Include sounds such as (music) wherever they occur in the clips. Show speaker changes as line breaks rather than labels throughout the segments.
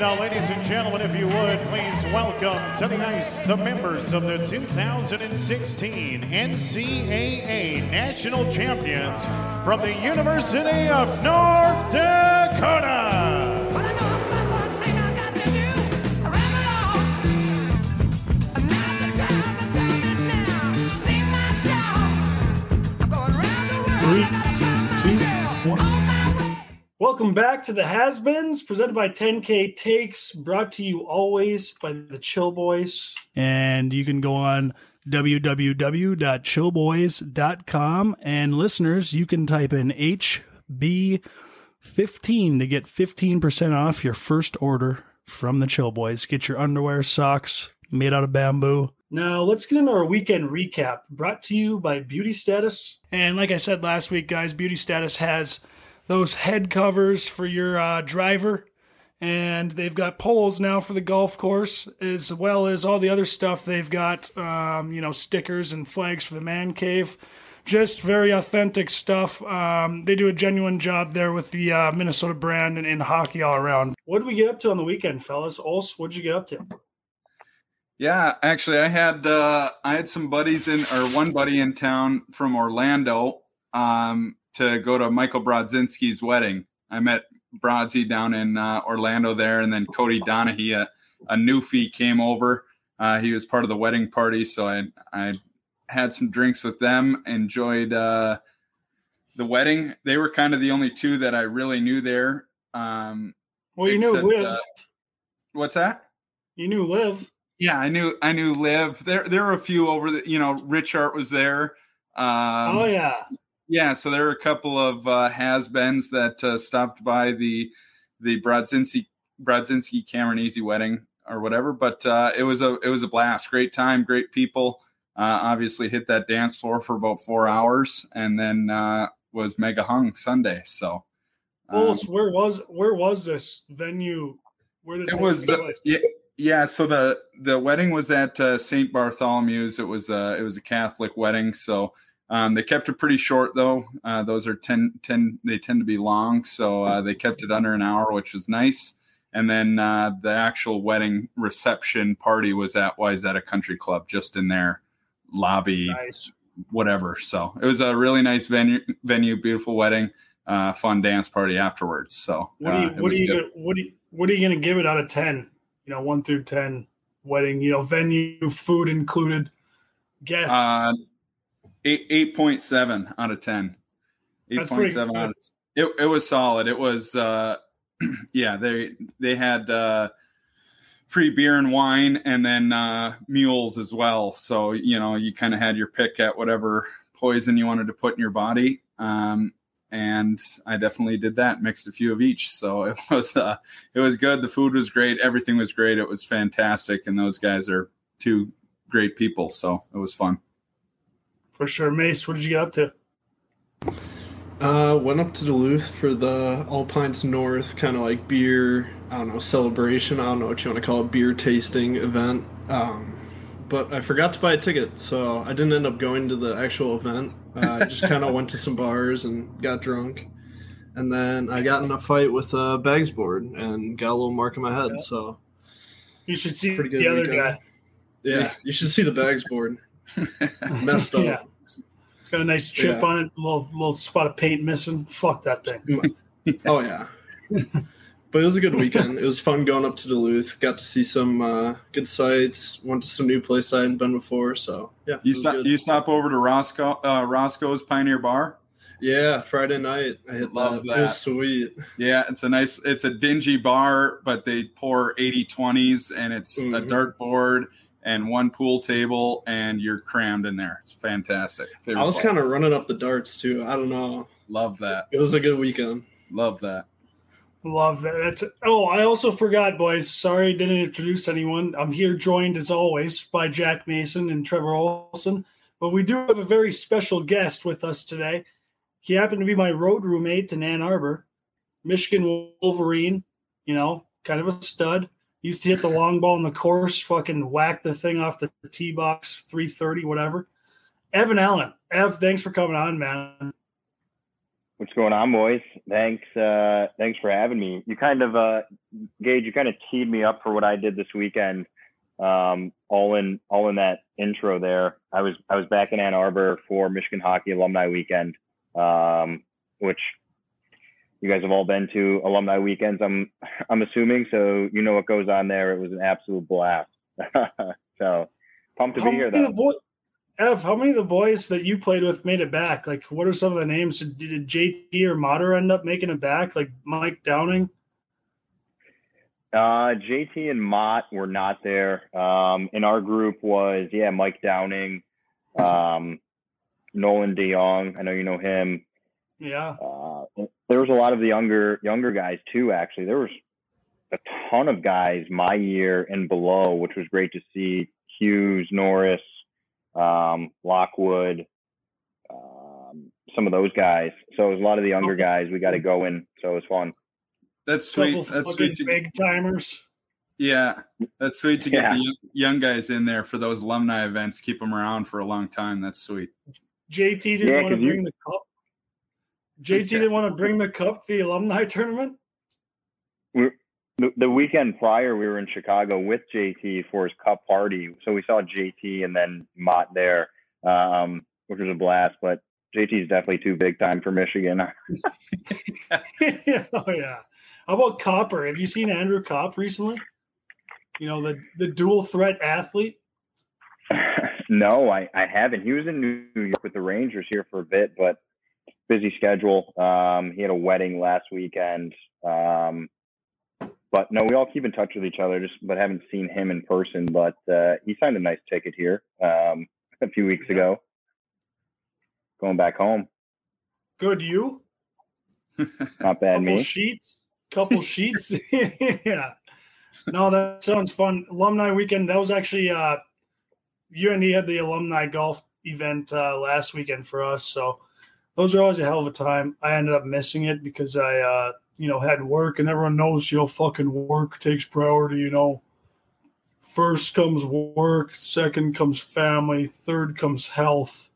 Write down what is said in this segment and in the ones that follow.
Now, ladies and gentlemen, if you would, please welcome to the ice the members of the 2016 NCAA National Champions from the University of North Dakota.
Welcome back to the Has-Beens, presented by 10K Takes, brought to you always by the Chill Boys.
and you can go on www.chillboys.com and listeners you can type in hb15 to get 15% off your first order from the chill boys get your underwear socks made out of bamboo
Now, let's get into our weekend recap, brought to you by Beauty Status.
and like i said last week guys beauty status has those head covers for your uh, driver. And they've got poles now for the golf course as well as all the other stuff they've got um, you know stickers and flags for the man cave. Just very authentic stuff. Um, they do a genuine job there with the uh, minnesota brand and in hockey all around.
What did we get up to on the weekend, fellas? Ols, what'd you get up to?
Yeah, actually, I had uh, I had some buddies in, or one buddy in town from Orlando, um, to go to Michael Brodzinski's wedding. I met Brodsy down in uh, Orlando there, and then Cody Donahue, a, a newfie, came over. Uh, he was part of the wedding party, so I I had some drinks with them. Enjoyed uh, the wedding. They were kind of the only two that I really knew there. Um,
Well, you knew
except,
Liv.
uh, what's that?
you knew Liv.
Yeah, I knew I knew Liv. There there were a few over the you know, Rich Art was there. Um
oh, yeah.
Yeah, so there were a couple of uh has-beens that uh, stopped by the the Brodzinski Brodzinski Cameronese wedding or whatever, but uh it was a it was a blast. Great time, great people. Uh obviously hit that dance floor for about 4 hours and then uh was mega hung Sunday. So um,
Ols, where was where was this venue? Where did
it was uh, yeah, yeah so the the wedding was at uh, st bartholomew's it was uh it was a catholic wedding so um, they kept it pretty short though uh, those are 10, 10 they tend to be long so uh, they kept it under an hour which was nice and then uh, the actual wedding reception party was at Wayzata Country Club, just in their lobby,
nice.
whatever. So it was a really nice venue, venue, beautiful wedding, uh, fun dance party afterwards. So
What are you
uh,
what are you gonna, what are you what are you gonna give it out of ten? You know, one through ten wedding, you know, venue, food included, guests.
Eight eight point seven out of ten. Eight point seven out of it. It was solid. It was uh, (clears throat) yeah. They they had uh, free beer and wine, and then uh, mules as well. So you know you kind of had your pick at whatever poison you wanted to put in your body. Um, and I definitely did that. Mixed a few of each, so (laughs) it was uh, it was good. The food was great. Everything was great. It was fantastic, and those guys are two great people. So it was fun.
For sure. Mace, what did you get up to?
Uh, went up to Duluth for the All Pints North kind of like beer, I don't know, celebration. I don't know what you want to call it, beer tasting event. Um, but I forgot to buy a ticket, so I didn't end up going to the actual event. Uh, I just kind of went to some bars and got drunk. And then I got in a fight with a bags board and got a little mark on my head. So,
You should see
Pretty good
the other
weekend.
guy.
yeah, you should see the bags board. (laughs) Messed up.
Yeah. It's got a nice chip
Yeah.
on it, a little little spot of paint missing. Fuck that thing.
Oh yeah. but it was a good weekend. It was fun going up to Duluth. Got to see some uh, good sights. Went to some new place I hadn't been before. So yeah,
You
was
stop.
good.
You stop over to Roscoe uh, Roscoe's Pioneer Bar.
yeah, Friday night I hit
Love
that. It was sweet.
Yeah, it's a nice. It's a dingy bar, but they pour 80-20s, and it's a
Mhm.
dartboard and one pool table, and you're crammed in there. It's fantastic.
I was kind of running up the darts too. I don't know.
love that.
It was a good weekend.
Love that.
Love that. That's, oh, I also forgot, boys. Sorry, didn't introduce anyone. I'm here joined as always by Jack Mason and Trevor Olson. But we do have a very special guest with us today. He happened to be my road roommate in Ann Arbor, Michigan Wolverine, you know, kind of a stud. Used to hit the long ball in the course, fucking whack the thing off the tee box, 330, whatever. Evan Allen. Ev, thanks for coming on, man.
What's going on, boys? Thanks, uh, thanks for having me. You kind of, uh, Gage, you kind of teed me up for what I did this weekend. Um, all in, all in that intro there. I was, I was back in Ann Arbor for Michigan Hockey Alumni Weekend, um, which you guys have all been to alumni weekends. I'm, I'm assuming. So you know what goes on there. It was an absolute blast. (laughs) so pumped to
How
be here,
many
though.
boy- Ev, how many of the boys that you played with made it back? Like, what are some of the names? Did, did JT or Mater end up making it back? Like Mike Downing?
Uh, JT and Mott were not there. Um, in our group was yeah, Mike Downing, um, Nolan De Jong. I know you know him.
Yeah.
Uh, there was a lot of the younger younger guys too. Actually, there was a ton of guys my year and below, which was great to see. Hughes, Norris, um, Lockwood, um, some of those guys. So it was a lot of the younger guys. We got to go in, so it was fun.
That's sweet. That's sweet.
Big timers.
yeah, that's sweet to get
Yeah.
the young, young guys in there for those alumni events. Keep them around for a long time. That's sweet.
JT didn't
Yeah,
want to
'cause you-
bring the cup. JT didn't want to bring the cup to the alumni tournament.
the, the weekend prior, we were in Chicago with JT for his cup party. So we saw JT and then Mott there, um, which was a blast. But JT is definitely too big time for Michigan. (laughs) (laughs)
oh yeah. How about Copper? Have you seen Andrew Copp recently? You know the the dual threat athlete. (laughs)
no, I, I haven't. He was in New York with the Rangers here for a bit, but busy schedule. Um, he had a wedding last weekend. Um, but no, we all keep in touch with each other, just but haven't seen him in person. But uh, he signed a nice ticket here um, a few weeks ago, going back home.
Good you. (laughs)
Not bad,
couple
me.
sheets. Couple sheets. (laughs) (laughs) yeah. No, that sounds fun. Alumni weekend. That was actually uh he had the alumni golf event uh last weekend for us. So those are always a hell of a time. I ended up missing it because I uh you know had work and everyone knows you know fucking work takes priority, you know. First comes work, second comes family, third comes health,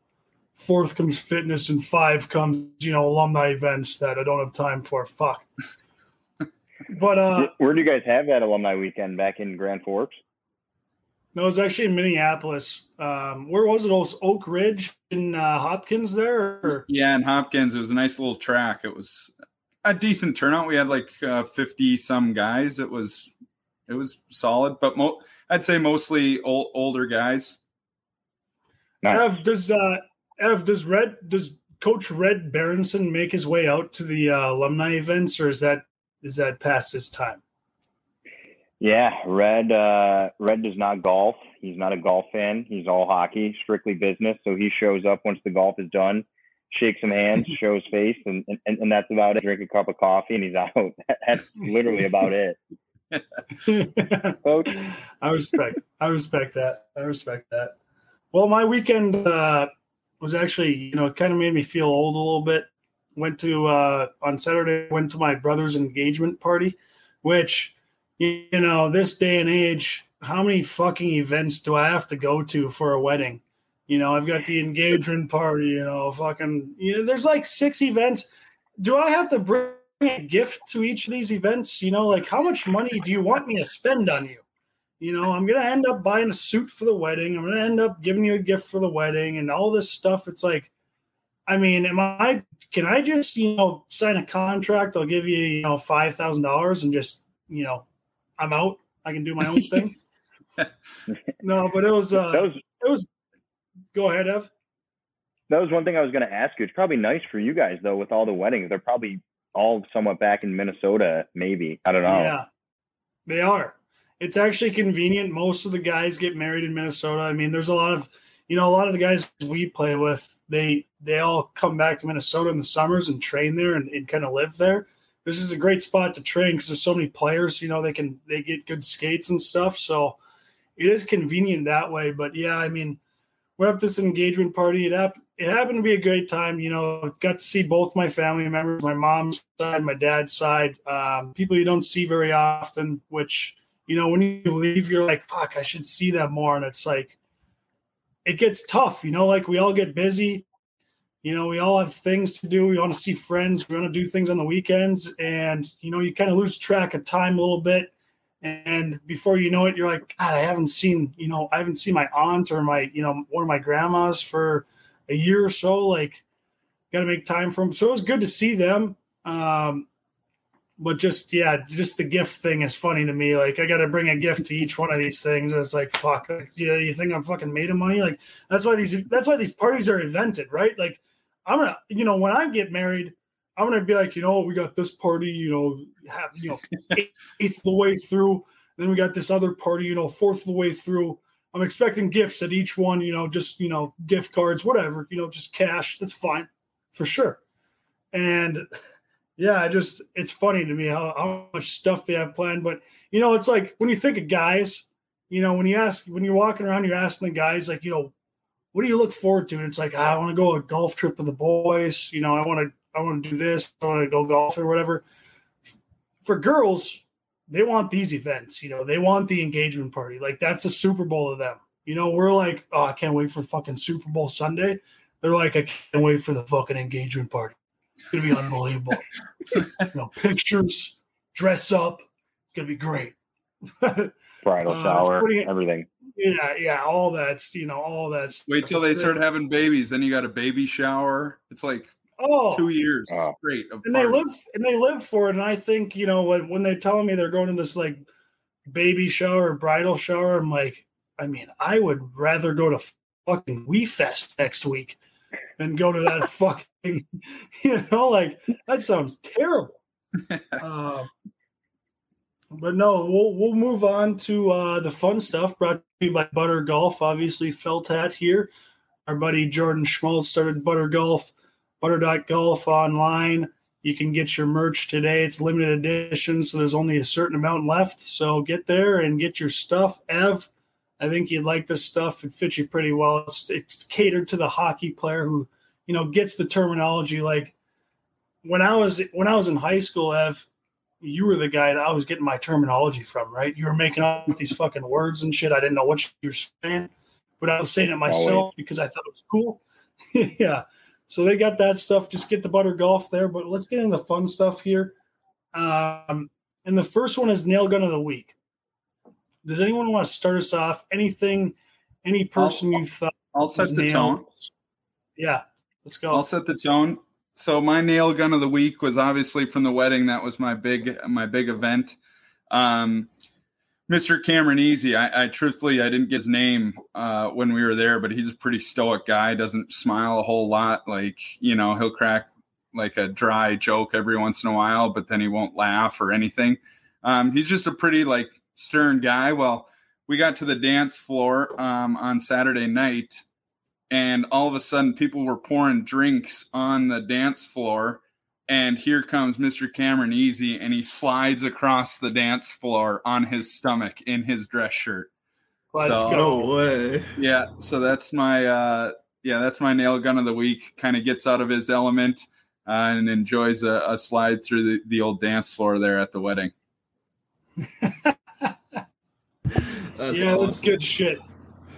fourth comes fitness, and five comes, you know, alumni events that I don't have time for. Fuck. But uh
Where do you guys have that alumni weekend? Back in Grand Forks?
No, it was actually in Minneapolis. Um where was it? It was Oak Ridge in uh, Hopkins there? Or?
Yeah, in Hopkins, it was a nice little track. It was a decent turnout. We had like uh, fifty some guys. It was it was solid, but mo- I'd say mostly ol- older guys.
Nice.
Ev, does uh Ev, does Red does Coach Red Berenson make his way out to the uh, alumni events or is that is that past his time?
Yeah, Red. Uh, Red does not golf. He's not a golf fan. He's all hockey, strictly business. So he shows up once the golf is done, shakes some hands, (laughs) shows face, and, and and that's about it. Drink a cup of coffee, and he's (laughs) out. That's literally about it. (laughs) Coach.
I respect. I respect that. I respect that. Well, my weekend uh, was actually, you know, it kind of made me feel old a little bit. Went to uh, on Saturday. Went to my brother's engagement party, which, you know, this day and age, how many fucking events do I have to go to for a wedding? You know, I've got the engagement party. You know, fucking. You know, there's like six events. Do I have to bring a gift to each of these events? You know, like how much money do you want me to spend on you? you know, I'm gonna end up buying a suit for the wedding. I'm gonna end up giving you a gift for the wedding and all this stuff. It's like, I mean, am I? Can I just you know sign a contract? I'll give you you know five thousand dollars and just you know, I'm out. I can do my own thing. (laughs) no, but it was uh,
That was
it was. Go ahead, Ev.
that was one thing I was going to ask you. It's probably nice for you guys though, with all the weddings. They're probably all somewhat back in Minnesota. Maybe I don't know.
Yeah, they are. It's actually convenient. Most of the guys get married in Minnesota. I mean, there's a lot of, you know, a lot of the guys we play with, they they all come back to Minnesota in the summers and train there and, and kind of live there. This is a great spot to train because there's so many players. You know, they can they get good skates and stuff. So it is convenient that way. But yeah, I mean, we're at this engagement party. It happened. It happened to be a great time. You know, got to see both my family members, my mom's side, my dad's side, um, people you don't see very often. Which you know, when you leave, you're like, "Fuck, I should see them more." And it's like, it gets tough. You know, like we all get busy. You know, we all have things to do. We want to see friends. We want to do things on the weekends, and you know, you kind of lose track of time a little bit. And before you know it, you're like, God, I haven't seen, you know, I haven't seen my aunt or my, you know, one of my grandmas for a year or so. Like, got to make time for them. So it was good to see them. Um, but just yeah, just the gift thing is funny to me. Like I got to bring a gift to each one of these things. It's like fuck. You know, you think I'm fucking made of money? Like that's why these that's why these parties are invented, right? Like I'm gonna, you know, when I get married, I'm gonna be like, you know, we got this party, you know, have you know, eighth of the way through. Then we got this other party, you know, fourth of the way through. I'm expecting gifts at each one, you know, just you know, gift cards, whatever, you know, just cash. That's fine, for sure. And yeah, I just it's funny to me how, how much stuff they have planned. But you know, it's like when you think of guys, you know, when you ask when you're walking around, you're asking the guys like, you know, what do you look forward to? And it's like, I want to go a golf trip with the boys. You know, I want to I want to do this. I want to go golf or whatever. For girls, they want these events. You know, they want the engagement party. Like that's the Super Bowl of them. You know, we're like, oh, I can't wait for fucking Super Bowl Sunday. They're like, I can't wait for the fucking engagement party. It's gonna be unbelievable. (laughs) you know, pictures, dress up. It's gonna be great. (laughs)
Bridal
Uh,
shower,
putting
everything.
Yeah, yeah, all that's you know, all that's
Wait till they start having babies. Then you got a baby shower. It's like
oh
two years
Oh.
straight of
and they live and they live for it. And I think, you know, when when they're telling me they're going to this like baby shower, bridal shower, I'm like, I mean, I would rather go to fucking We Fest next week than go to that (laughs) fucking, (laughs) you know, like that sounds terrible. uh, (laughs) but no, we'll we'll move on to uh, the fun stuff brought to you by Butter Golf. Obviously, felt hat here. Our buddy Jordan Schmaltz started Butter Golf, butter.golf online. You can get your merch today. It's limited edition, so there's only a certain amount left. So get there and get your stuff. Ev, I think you'd like this stuff. It fits you pretty well. It's, it's catered to the hockey player who, you know, gets the terminology. Like when I was when I was in high school, Ev, you were the guy that I was getting my terminology from, right? You were making up these fucking words and shit. I didn't know what you were saying, but I was saying it myself because I thought it was cool. (laughs) yeah. So they got that stuff. Just get the butter golf there. But let's get into the fun stuff here. Um, and the first one is nail gun of the week. Does anyone want to start us off? Anything, any person you thought
I'll set the
nailed?
tone.
Yeah, let's go.
I'll set the tone. So my nail gun of the week was obviously from the wedding. That was my big my big event. Um, Mr. Cameron Easy. I, I truthfully I didn't get his name uh, when we were there, but he's a pretty stoic guy. Doesn't smile a whole lot. Like you know, he'll crack like a dry joke every once in a while, but then he won't laugh or anything. Um, he's just a pretty like stern guy. Well, we got to the dance floor um, on Saturday night, and all of a sudden people were pouring drinks on the dance floor and here comes Mr. Cameron Easy and he slides across the dance floor on his stomach in his dress shirt.
Let's
so-
go.
No way.
Yeah, so that's my uh yeah, that's my nail gun of the week. Kind of gets out of his element uh, and enjoys a, a slide through the, the old dance floor there at the wedding. (laughs)
That's
yeah, that's good shit.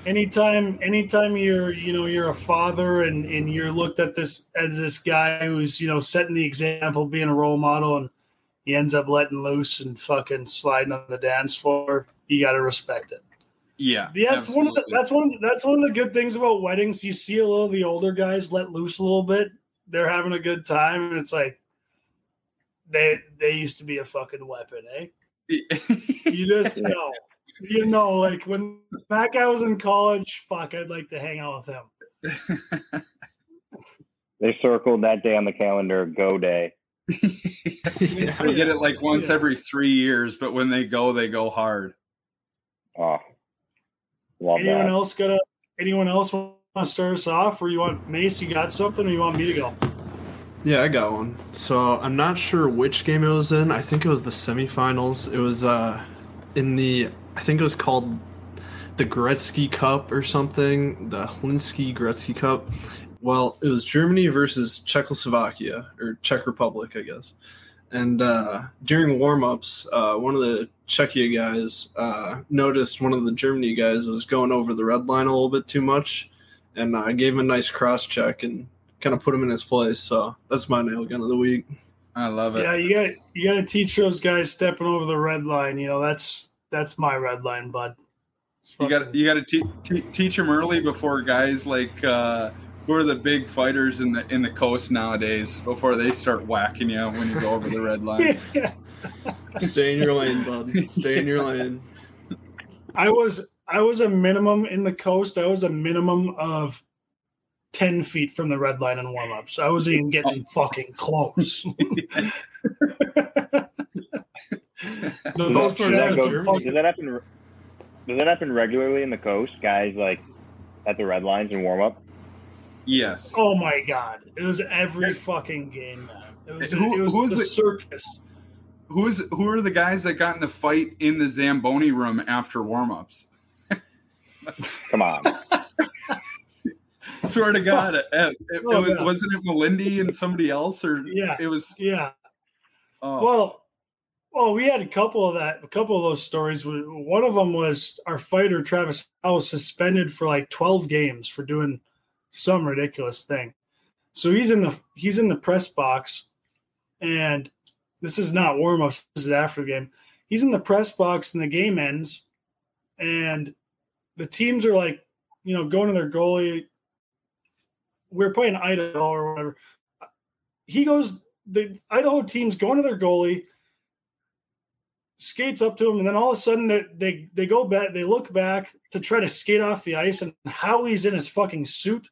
Anytime, anytime you're, you know, you're a father and and you're looked at this as this guy who's, you know, setting the example, being a role model, and he ends up letting loose and fucking sliding on the dance floor. You got to respect it.
Yeah,
Yeah, that's one of the, that's one of the, that's one of the good things about weddings. You see a little of the older guys let loose a little bit. They're having a good time, and it's like they they used to be a fucking weapon, eh? (laughs) You just know. You know, like when that guy was in college, fuck, I'd like to hang out with him. (laughs)
They circled that day on the calendar, go day. (laughs)
yeah.
They get it like once
Yeah.
every three years, but when they go, they go hard.
Oh, love
Anyone
that.
else got a? Anyone else want to start us off, or you want Mace? You got something, or you want me to go?
Yeah, I got one. So I'm not sure which game it was in. I think it was the semifinals. It was uh in the I think it was called the Gretzky Cup or something, the Hlinka Gretzky Cup. Well, it was Germany versus Czechoslovakia or Czech Republic, I guess. And uh, during warm-ups, uh, one of the Czechia guys uh, noticed one of the Germany guys was going over the red line a little bit too much, and I gave him a nice cross check and kind of put him in his place. So that's my nail gun of the week.
I love it.
Yeah, you got you got to teach those guys stepping over the red line. You know, that's that's my red line, bud.
You got
fucking-
you got to te- te- teach them early before guys like uh, who are the big fighters in the in the coast nowadays before they start whacking you when you go over the red line. (laughs)
Stay in your lane, bud. (laughs) Stay in your lane.
I was I was a minimum in the coast. I was a minimum of ten feet from the red line in warm ups. I wasn't even getting (laughs) fucking close. No, those
Does that, go, does that happen? Does that happen regularly in the coast? Guys like at the red lines and warm up.
Yes.
Oh my god! It was every fucking game. Man. It was,
Who-
it was
who is
the
it?
circus.
Who's who are the guys that got in the fight in the Zamboni room after warm-ups? (laughs)
Come on. (laughs)
Swear to God, it, it, it
Oh,
was,
yeah.
wasn't it Melindy and somebody else, or
Yeah.
it was.
Yeah.
Oh,
Well, well, we had a couple of that, a couple of those stories. One of them was our fighter Travis was suspended for like twelve games for doing some ridiculous thing. So he's in the he's in the press box, and this is not warm ups. This is after the game. He's in the press box, and the game ends, and the teams are like, you know, going to their goalie. We're playing Idaho or whatever. He goes the Idaho team's going to their goalie, skates up to him, and then all of a sudden they they, they go back, they look back to try to skate off the ice, and Howie's in his fucking suit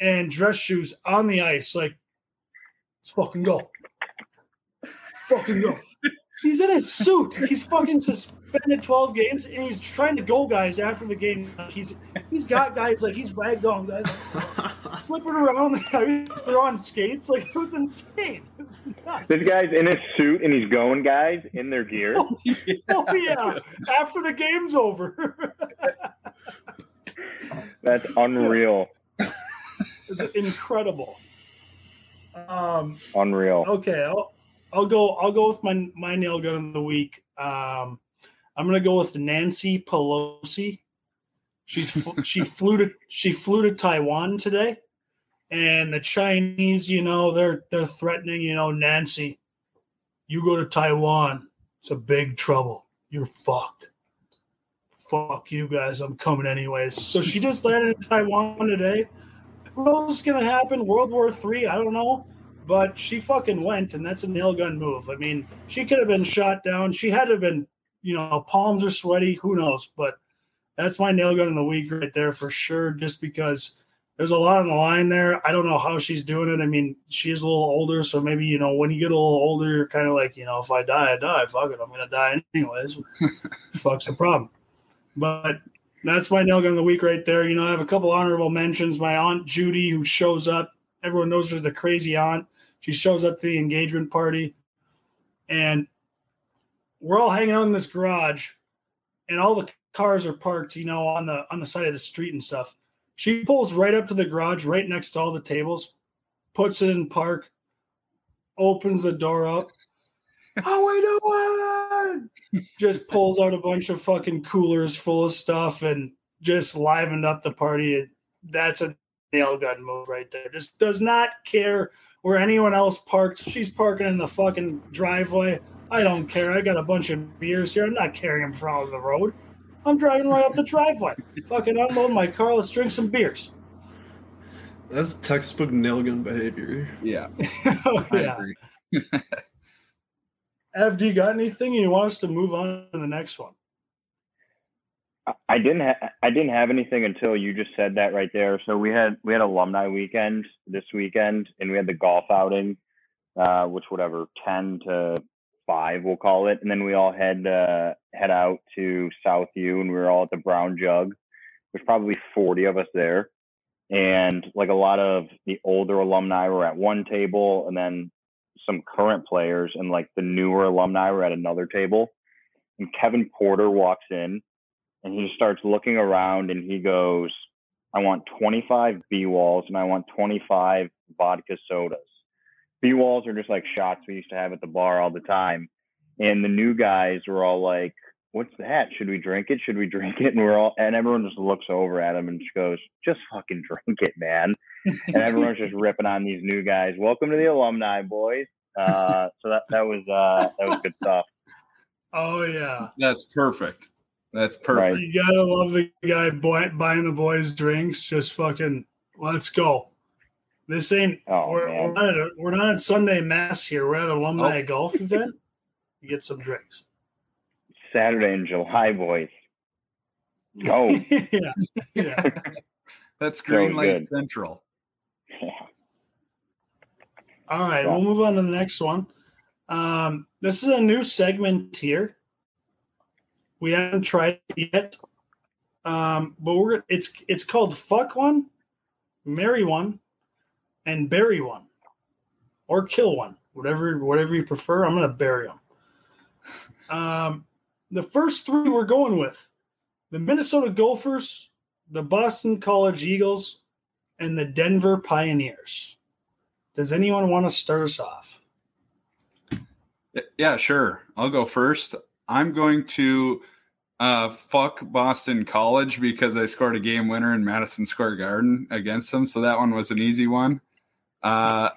and dress shoes on the ice, like let's fucking go. Fucking go. He's in his suit. He's fucking suspended 12 games and he's trying to go guys after the game. Like, He's he's got guys like he's ragdoll guys (laughs) slipping around the ice. They're on skates. Like it was insane. It's nuts.
This guy's in his suit and he's going, guys, in their gear.
Oh yeah, after the game's over. (laughs)
That's unreal.
it's incredible. Um,
Unreal.
okay, I'll, I'll go. I'll go with my my nail gun of the week. Um, I'm gonna go with Nancy Pelosi. She's (laughs) she flew to she flew to Taiwan today, and the Chinese, you know, they're they're threatening. You know, Nancy, you go to Taiwan, it's a big trouble. You're fucked. Fuck you guys. I'm coming anyways. So she just landed in Taiwan today. What else is gonna happen? World War Three? I don't know. But she fucking went, and that's a nail gun move. I mean, she could have been shot down. She had to have been, you know, palms are sweaty. Who knows? But that's my nail gun in the week right there for sure. Just because there's a lot on the line there. I don't know how she's doing it. I mean, she is a little older, so maybe you know when you get a little older, you're kind of like, you know, if I die, I die. Fuck it, I'm gonna die anyways. (laughs) Fuck's the problem. But that's my nail gun of the week right there. You know, I have a couple honorable mentions. My aunt Judy, who shows up. Everyone knows her the crazy aunt. She shows up to the engagement party, and we're all hanging out in this garage, and all the cars are parked, you know, on the on the side of the street and stuff. She pulls right up to the garage, right next to all the tables, puts it in park, opens the door up. (laughs) How we doing? Just pulls out a bunch of fucking coolers full of stuff and just livened up the party. That's a nail gun move right there. Just does not care where anyone else parks. She's parking in the fucking driveway. I don't care. I got a bunch of beers here. I'm not carrying them from the road. I'm driving right up the driveway. fucking unload my car. Let's drink some beers.
That's textbook nail gun behavior.
yeah, (laughs)
oh,
I
yeah.
agree. (laughs)
Ev, do you got anything you want us to move on to the next one?
I- I didn't ha- I didn't have anything until you just said that right there. So we had we had alumni weekend this weekend, and we had the golf outing, uh, which whatever ten to five we'll call it, and then we all head uh, head out to Southview, and we were all at the Brown Jug. There's probably forty of us there, and like a lot of the older alumni were at one table, and then some current players and like the newer alumni were at another table. And Kevin Porter walks in and he starts looking around and he goes, I want 25 B walls and I want 25 vodka sodas. B walls are just like shots we used to have at the bar all the time. And the new guys were all like, what's that? Should we drink it? Should we drink it? And we're all, and everyone just looks over at him and just goes, just fucking drink it, man. and everyone's just ripping on these new guys. Welcome to the alumni, boys. Uh, so that that was uh, that was good stuff.
Oh yeah,
That's perfect. That's perfect.
Right.
you gotta love the guy boy, buying the boys drinks. Just fucking, let's go. This ain't.
Oh,
we're, we're not at, we're not at Sunday mass here. We're at alumni
Oh.
golf (laughs) event. You get some drinks.
Saturday in July, boys. Go. (laughs)
yeah, yeah. (laughs)
That's Green
So
Lake
good.
Central.
All right, we'll move on to the next one. Um, this is a new segment here. We haven't tried it yet, um, but we're it's it's called "fuck one," "marry one," and "bury one," or "kill one," whatever whatever you prefer. I'm gonna bury them. Um, the first three we're going with: the Minnesota Gophers, the Boston College Eagles, and the Denver Pioneers. Does anyone want to start us off?
Yeah, sure. I'll go first. I'm going to uh, fuck Boston College because I scored a game winner in Madison Square Garden against them. So that one was an easy one. Uh,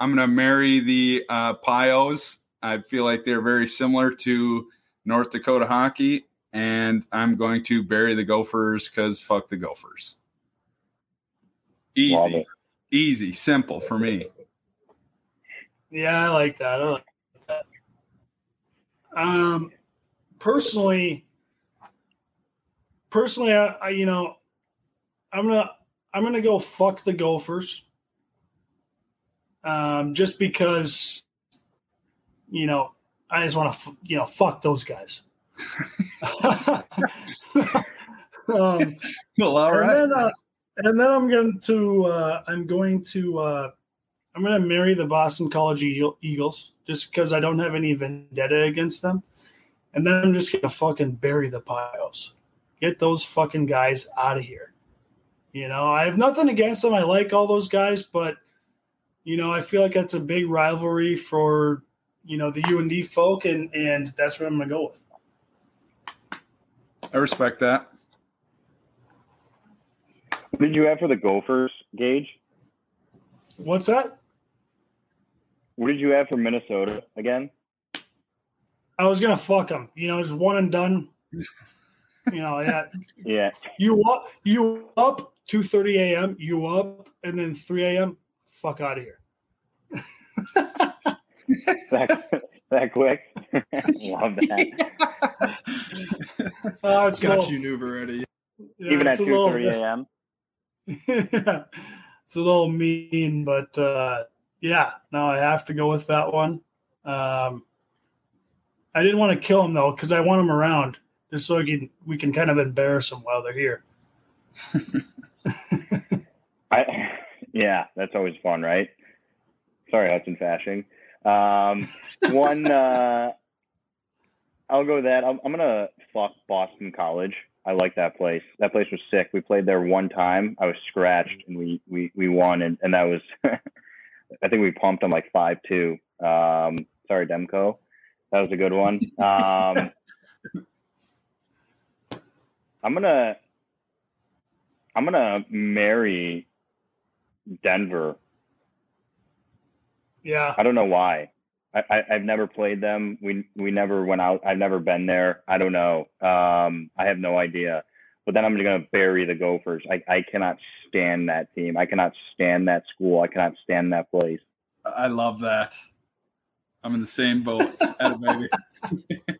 I'm going to marry the uh, Pios. I feel like they're very similar to North Dakota hockey. And I'm going to bury the Gophers because fuck the Gophers. Easy, easy, simple for me.
Yeah, I like that. I like that. Um, personally, personally, I, I you know, I'm gonna I'm gonna go fuck the Gophers. Um, just because, you know, I just want to you know fuck those guys. (laughs) um,
Well, all
and
right.
then, uh, and then I'm going to uh, I'm going to uh, I'm going to marry the Boston College Eagles just because I don't have any vendetta against them, and then I'm just going to fucking bury the Pios. Get those fucking guys out of here. You know, I have nothing against them. I like all those guys, but you know, I feel like that's a big rivalry for you know the UND folk, and and that's what I'm going to go with.
I respect that.
What did you have for the Gophers, Gage?
What's that?
What did you have for Minnesota again?
I was gonna fuck them. You know, just one and done. (laughs) You know, yeah.
Yeah.
You up, you up, two thirty a.m. You up, and then three a.m. Fuck out of here.
That, that quick. (laughs) Love that.
Uh, (laughs) it's a
Got
little-
you, noob already.
yeah,
Even at two
little-
thirty a.m.
yeah, it's a little mean, but uh, yeah, no, I have to go with that one. Um, I didn't want to kill him though because I want him around just so I can, we can kind of embarrass him while they're here. (laughs)
I, yeah, that's always fun, right? Sorry, Hudson Fasching. Um, (laughs) one, uh, I'll go with that. I'm, I'm gonna fuck Boston College. I like that place. That place was sick. We played there one time. I was scratched and we we we won, and and that was, (laughs) I think we pumped them like five two. Um, sorry, Demko. That was a good one. Um, I'm gonna I'm gonna marry Denver.
Yeah,
I don't know why. I, I, I've never played them. We we never went out. I've never been there. I don't know. Um, I have no idea. But then I'm gonna bury the Gophers. I, I cannot stand that team. I cannot stand that school. I cannot stand that place.
I love that. I'm in the same boat. (laughs) Atta baby.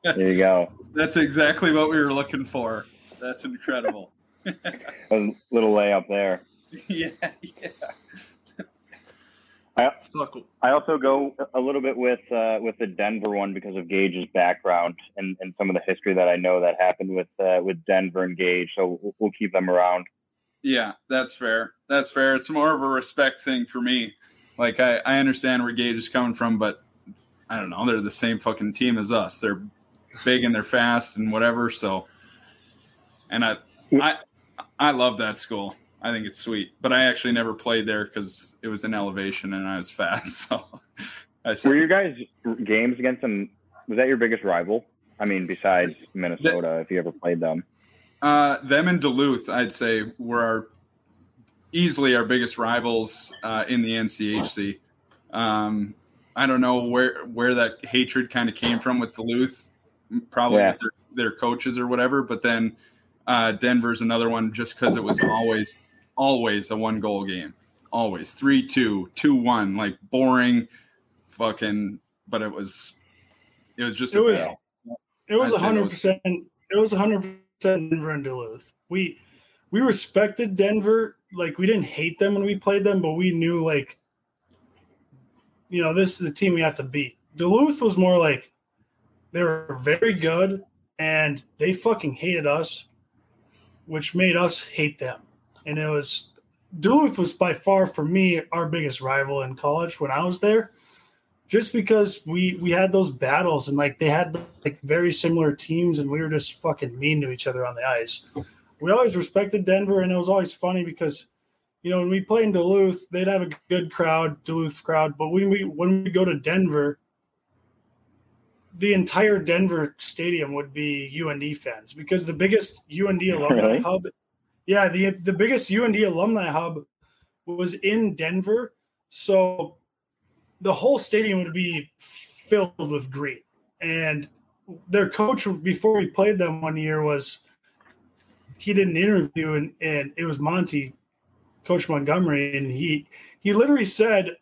There you go.
That's exactly what we were looking for. That's incredible. (laughs)
A little layup there. (laughs)
yeah, yeah.
Fuck.
I also go a little bit with uh, with the Denver one because of Gage's background and, and some of the history that I know that happened with uh, with Denver and Gage. So we'll, we'll keep them around.
Yeah, that's fair. That's fair. It's more of a respect thing for me. Like I, I understand where Gage is coming from, but I don't know. They're the same fucking team as us. They're big and they're fast and whatever. So, and I, I, I love that school. I think it's sweet. But I actually never played there because it was in elevation and I was fat. (laughs) So, I said, Were
your guys games against them? Was that your biggest rival? I mean, besides Minnesota, if you ever played them.
Uh, them and Duluth, I'd say, were our easily our biggest rivals uh, in the NCHC. Um, I don't know where where that hatred kind of came from with Duluth, probably
Yeah.
with their, their coaches or whatever. But then uh, Denver's another one just because it was always always a one goal game, always three two two one, like boring, fucking. But it was it was just
It
a
was
battle.
it was hundred percent. It was hundred percent Denver and Duluth. We we respected Denver. Like we didn't hate them when we played them, but we knew like, you know, this is the team we have to beat. Duluth was more like they were very good and they fucking hated us, which made us hate them. And it was Duluth was by far for me our biggest rival in college when I was there just because we we had those battles and like they had like very similar teams and we were just fucking mean to each other on the ice. We always respected Denver and it was always funny because you know when we play in Duluth, they'd have a good crowd, Duluth crowd, but when we when we go to Denver, the entire Denver stadium would be UND fans because the biggest UND alumni
Really?
hub, yeah, the the biggest UND alumni hub was in Denver. So the whole stadium would be filled with green. And their coach before we played them one year was he did an interview and, and it was Monty, Coach Montgomery, and he he literally said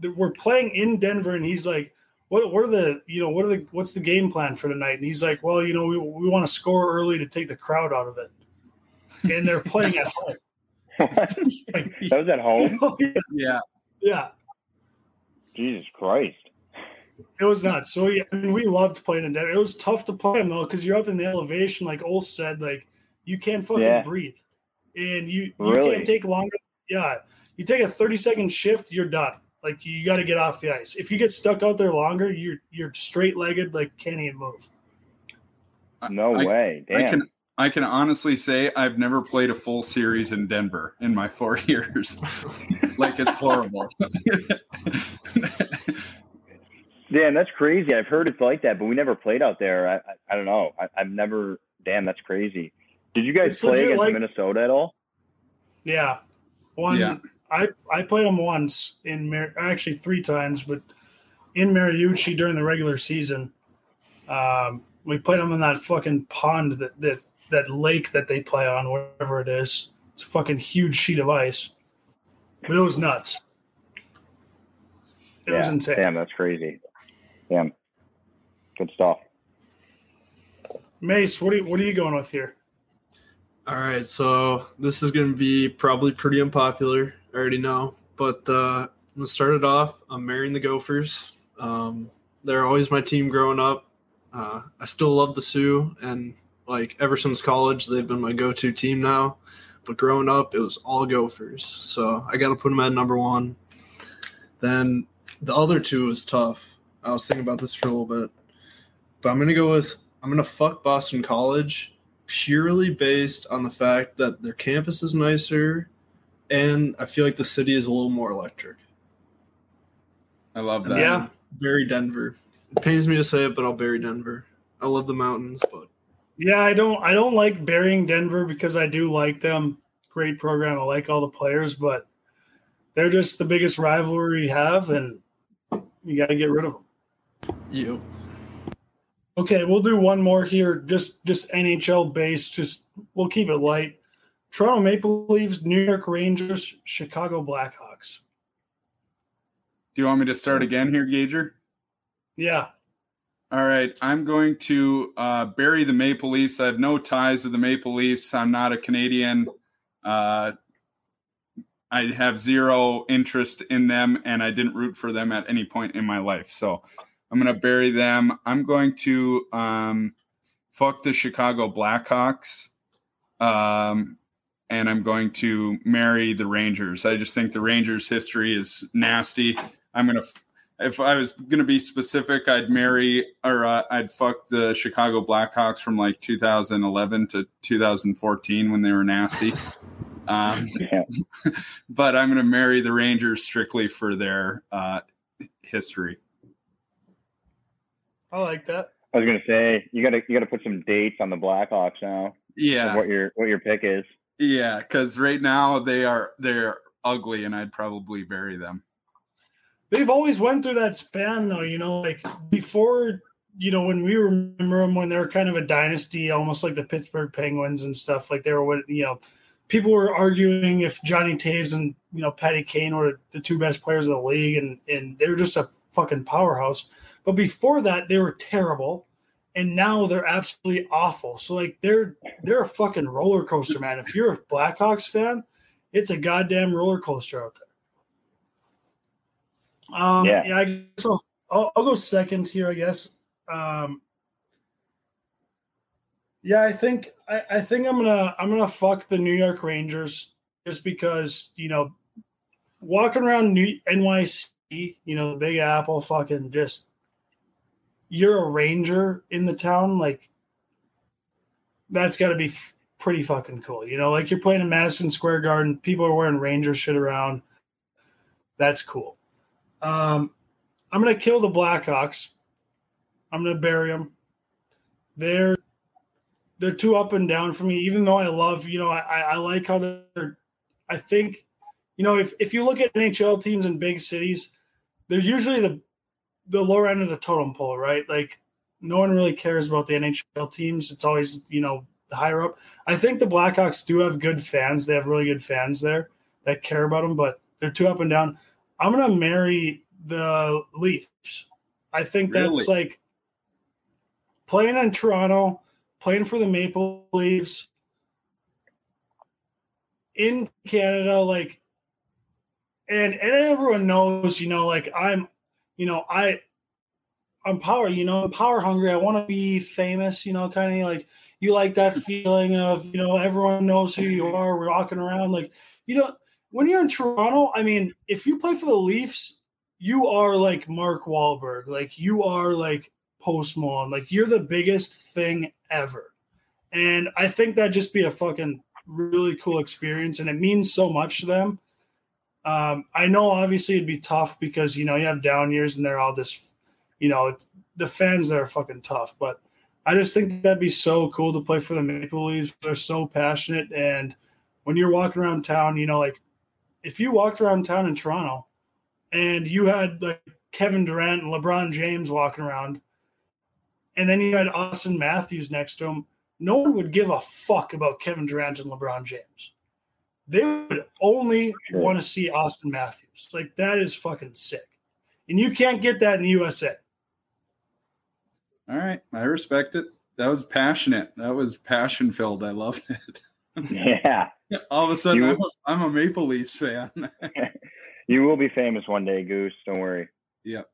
that we're playing in Denver and he's like, what what are the you know what are the what's the game plan for tonight? And he's like, Well, you know, we, we want to score early to take the crowd out of it. And they're playing at home. Like,
that was at home. (laughs)
Yeah,
yeah.
Jesus Christ.
It was nuts. So yeah, I mean, we loved playing in Denver. It was tough to play them though, because you're up in the elevation, like Ol said, like you can't fucking
Yeah.
breathe, and you you
Really?
can't take longer. Yeah, you take a 30 second shift, you're done. Like you got to get off the ice. If you get stuck out there longer, you're you're straight legged, like can't even move.
No
I-
way. Damn.
I can I can honestly say I've never played a full series in Denver in my four (laughs) years. like it's horrible.
Damn, that's crazy. I've heard it's like that, but we never played out there. I I, I don't know. I, I've never. Damn, that's crazy. Did you guys
It's
play against
like-
Minnesota at all?
Yeah, one.
Yeah.
I I played them once in Mar- actually three times, but in Mariucci during the regular season. Um, we played them in that fucking pond that that that lake that they play on, whatever it is. It's a fucking huge sheet of ice, but it was nuts. It was insane.
Damn, that's crazy. Damn. Good stuff.
Mace, what are you, what are you going with here?
All right, so this is going to be probably pretty unpopular. I already know, but uh, I'm gonna start it off. I'm marrying the Gophers. Um, they're always my team growing up. Uh, I still love the Sioux, and like ever since college, they've been my go-to team now. But growing up, it was all Gophers, so I got to put them at number one. Then the other two was tough. I was thinking about this for a little bit, but I'm gonna go with I'm gonna fuck Boston College purely based on the fact that their campus is nicer and I feel like the city is a little more electric.
I love
And
that.
Yeah.
Bury Denver. It pains me to say it, but I'll bury Denver. I love the mountains, but
Yeah, I don't I don't like burying Denver because I do like them. Great program. I like all the players, but they're just the biggest rivalry we have, and you got to get rid of them.
you.
Okay, we'll do one more here. Just just NHL based. Just we'll keep it light. Toronto Maple Leafs, New York Rangers, Chicago Blackhawks.
Do you want me to start again here, Gager?
Yeah,
All right, I'm going to uh, bury the Maple Leafs. I have no ties to the Maple Leafs. I'm not a Canadian. Uh, I have zero interest in them, and I didn't root for them at any point in my life. So I'm going to bury them. I'm going to um, fuck the Chicago Blackhawks, um, and I'm going to marry the Rangers. I just think the Rangers' history is nasty. I'm going to if I was going to be specific, I'd marry or uh, I'd fuck the Chicago Blackhawks from like 2011 to 2014 when they were nasty. (laughs) Um,
Yeah. (laughs)
but I'm going to marry the Rangers strictly for their uh, history.
I like that.
I was gonna say you gotta you gotta put some dates on the Blackhawks now.
Yeah,
What your what your pick is.
yeah, because right now they are they're ugly, and I'd probably bury them.
They've always went through that span though, you know, like before, you know, when we remember them when they were kind of a dynasty, almost like the Pittsburgh Penguins and stuff. Like they were, what you know, people were arguing if Jonny Toews and you know Patty Kane were the two best players in the league, and and they were just a fucking powerhouse. But before that, they were terrible, and now they're absolutely awful. So like they're they're a fucking roller coaster, man. If you're a Blackhawks fan, it's a goddamn roller coaster out there. Um,
Yeah.
yeah. I guess I'll, I'll, I'll go second here. I guess. Um, yeah, I think I, I think I'm gonna I'm gonna fuck the New York Rangers just because you know walking around New NYC, you know, the Big Apple, fucking just you're a ranger in the town, like that's got to be f- pretty fucking cool. You know, like you're playing in Madison Square Garden, people are wearing Ranger shit around. That's cool. Um, I'm gonna kill the Blackhawks. I'm gonna bury them. They're they're too up and down for me. Even though I love, you know, I, I like how they're. I think, you know, if if you look at NHL teams in big cities, they're usually the the lower end of the totem pole, right? Like no one really cares about the NHL teams. It's always you know the higher up. I think the Blackhawks do have good fans. They have really good fans there that care about them, but they're too up and down. I'm gonna marry the Leafs. I think that's like playing in Toronto, playing for the Maple Leafs in Canada, like, and and everyone knows, you know, like I'm, you know, I, I'm power, you know, I'm power hungry. I want to be famous, you know, kind of like you like that feeling of, you know, everyone knows who you are. We're walking around like, you know, when you're in Toronto, I mean, if you play for the Leafs, you are like Mark Wahlberg, like you are like Post Malone, like you're the biggest thing ever. And I think that'd just be a fucking really cool experience, and it means so much to them. Um, I know obviously it'd be tough because you know you have down years and they're all this, you know, the fans there are fucking tough. But I just think that'd be so cool to play for the Maple Leafs. They're so passionate, and when you're walking around town, you know, like if you walked around town in Toronto and you had like Kevin Durant and LeBron James walking around, and then you had Auston Matthews next to him, no one would give a fuck about Kevin Durant and LeBron James. They would only
Sure.
want to see Auston Matthews. Like that is fucking sick. And you can't get that in the USA.
All right, I respect it. That was passionate. That was passion filled. I loved it. (laughs)
Yeah. (laughs)
All of a sudden,
You-
I'm, a Maple Leafs fan. (laughs)
You will be famous one day, Goose. Don't worry.
I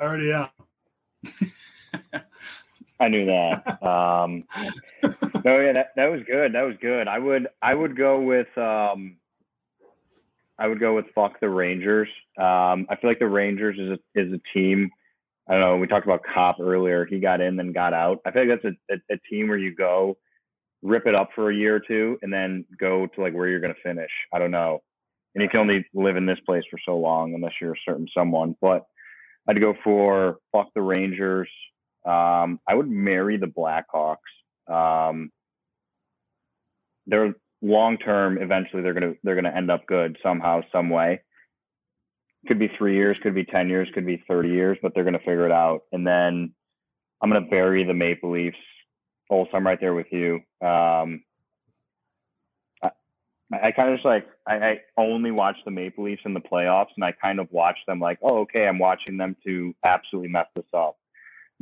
already am.
I knew that. (laughs) Um, no, yeah, that, that was good. That was good. I would I would go with um, I would go with fuck the Rangers. Um, I feel like the Rangers is a is a team. I don't know. We talked about Copp earlier. He got in, then got out. I feel like that's a, a, a team where you go, rip it up for a year or two, and then go to like where you're going to finish. I don't know. And you can only live in this place for so long unless you're a certain someone. But I'd go for fuck the Rangers. Um, I would marry the Blackhawks. Um, they're long term. Eventually, they're gonna they're gonna end up good somehow, some way. Could be three years, could be ten years, could be thirty years, but they're gonna figure it out. And then I'm gonna bury the Maple Leafs. I'm right there with you. Um, I, I kind of just like I, I only watch the Maple Leafs in the playoffs, and I kind of watch them like, oh, okay, I'm watching them to absolutely mess this up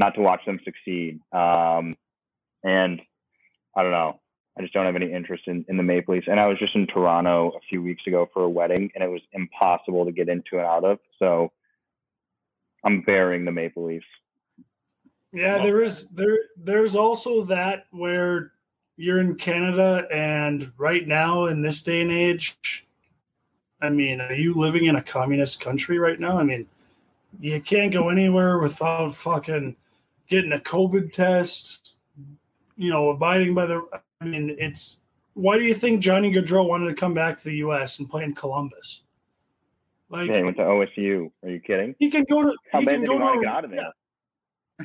not to watch them succeed. Um, and I don't know. I just don't have any interest in, in the Maple Leafs. And I was just in Toronto a few weeks ago for a wedding, and it was impossible to get into and out of. So I'm burying the Maple Leafs.
Yeah,
Love
there is there there's also that where you're in Canada and right now in this day and age, I mean, are you living in a communist country right now? I mean, you can't go anywhere without fucking getting a COVID test, you know, abiding by the I mean, it's why do you think Johnny Gaudreau wanted to come back to the US and play in Columbus? Like
Yeah, he went to OSU. Are you kidding?
he can go to
How bad did
go
he want
to
to get out of there?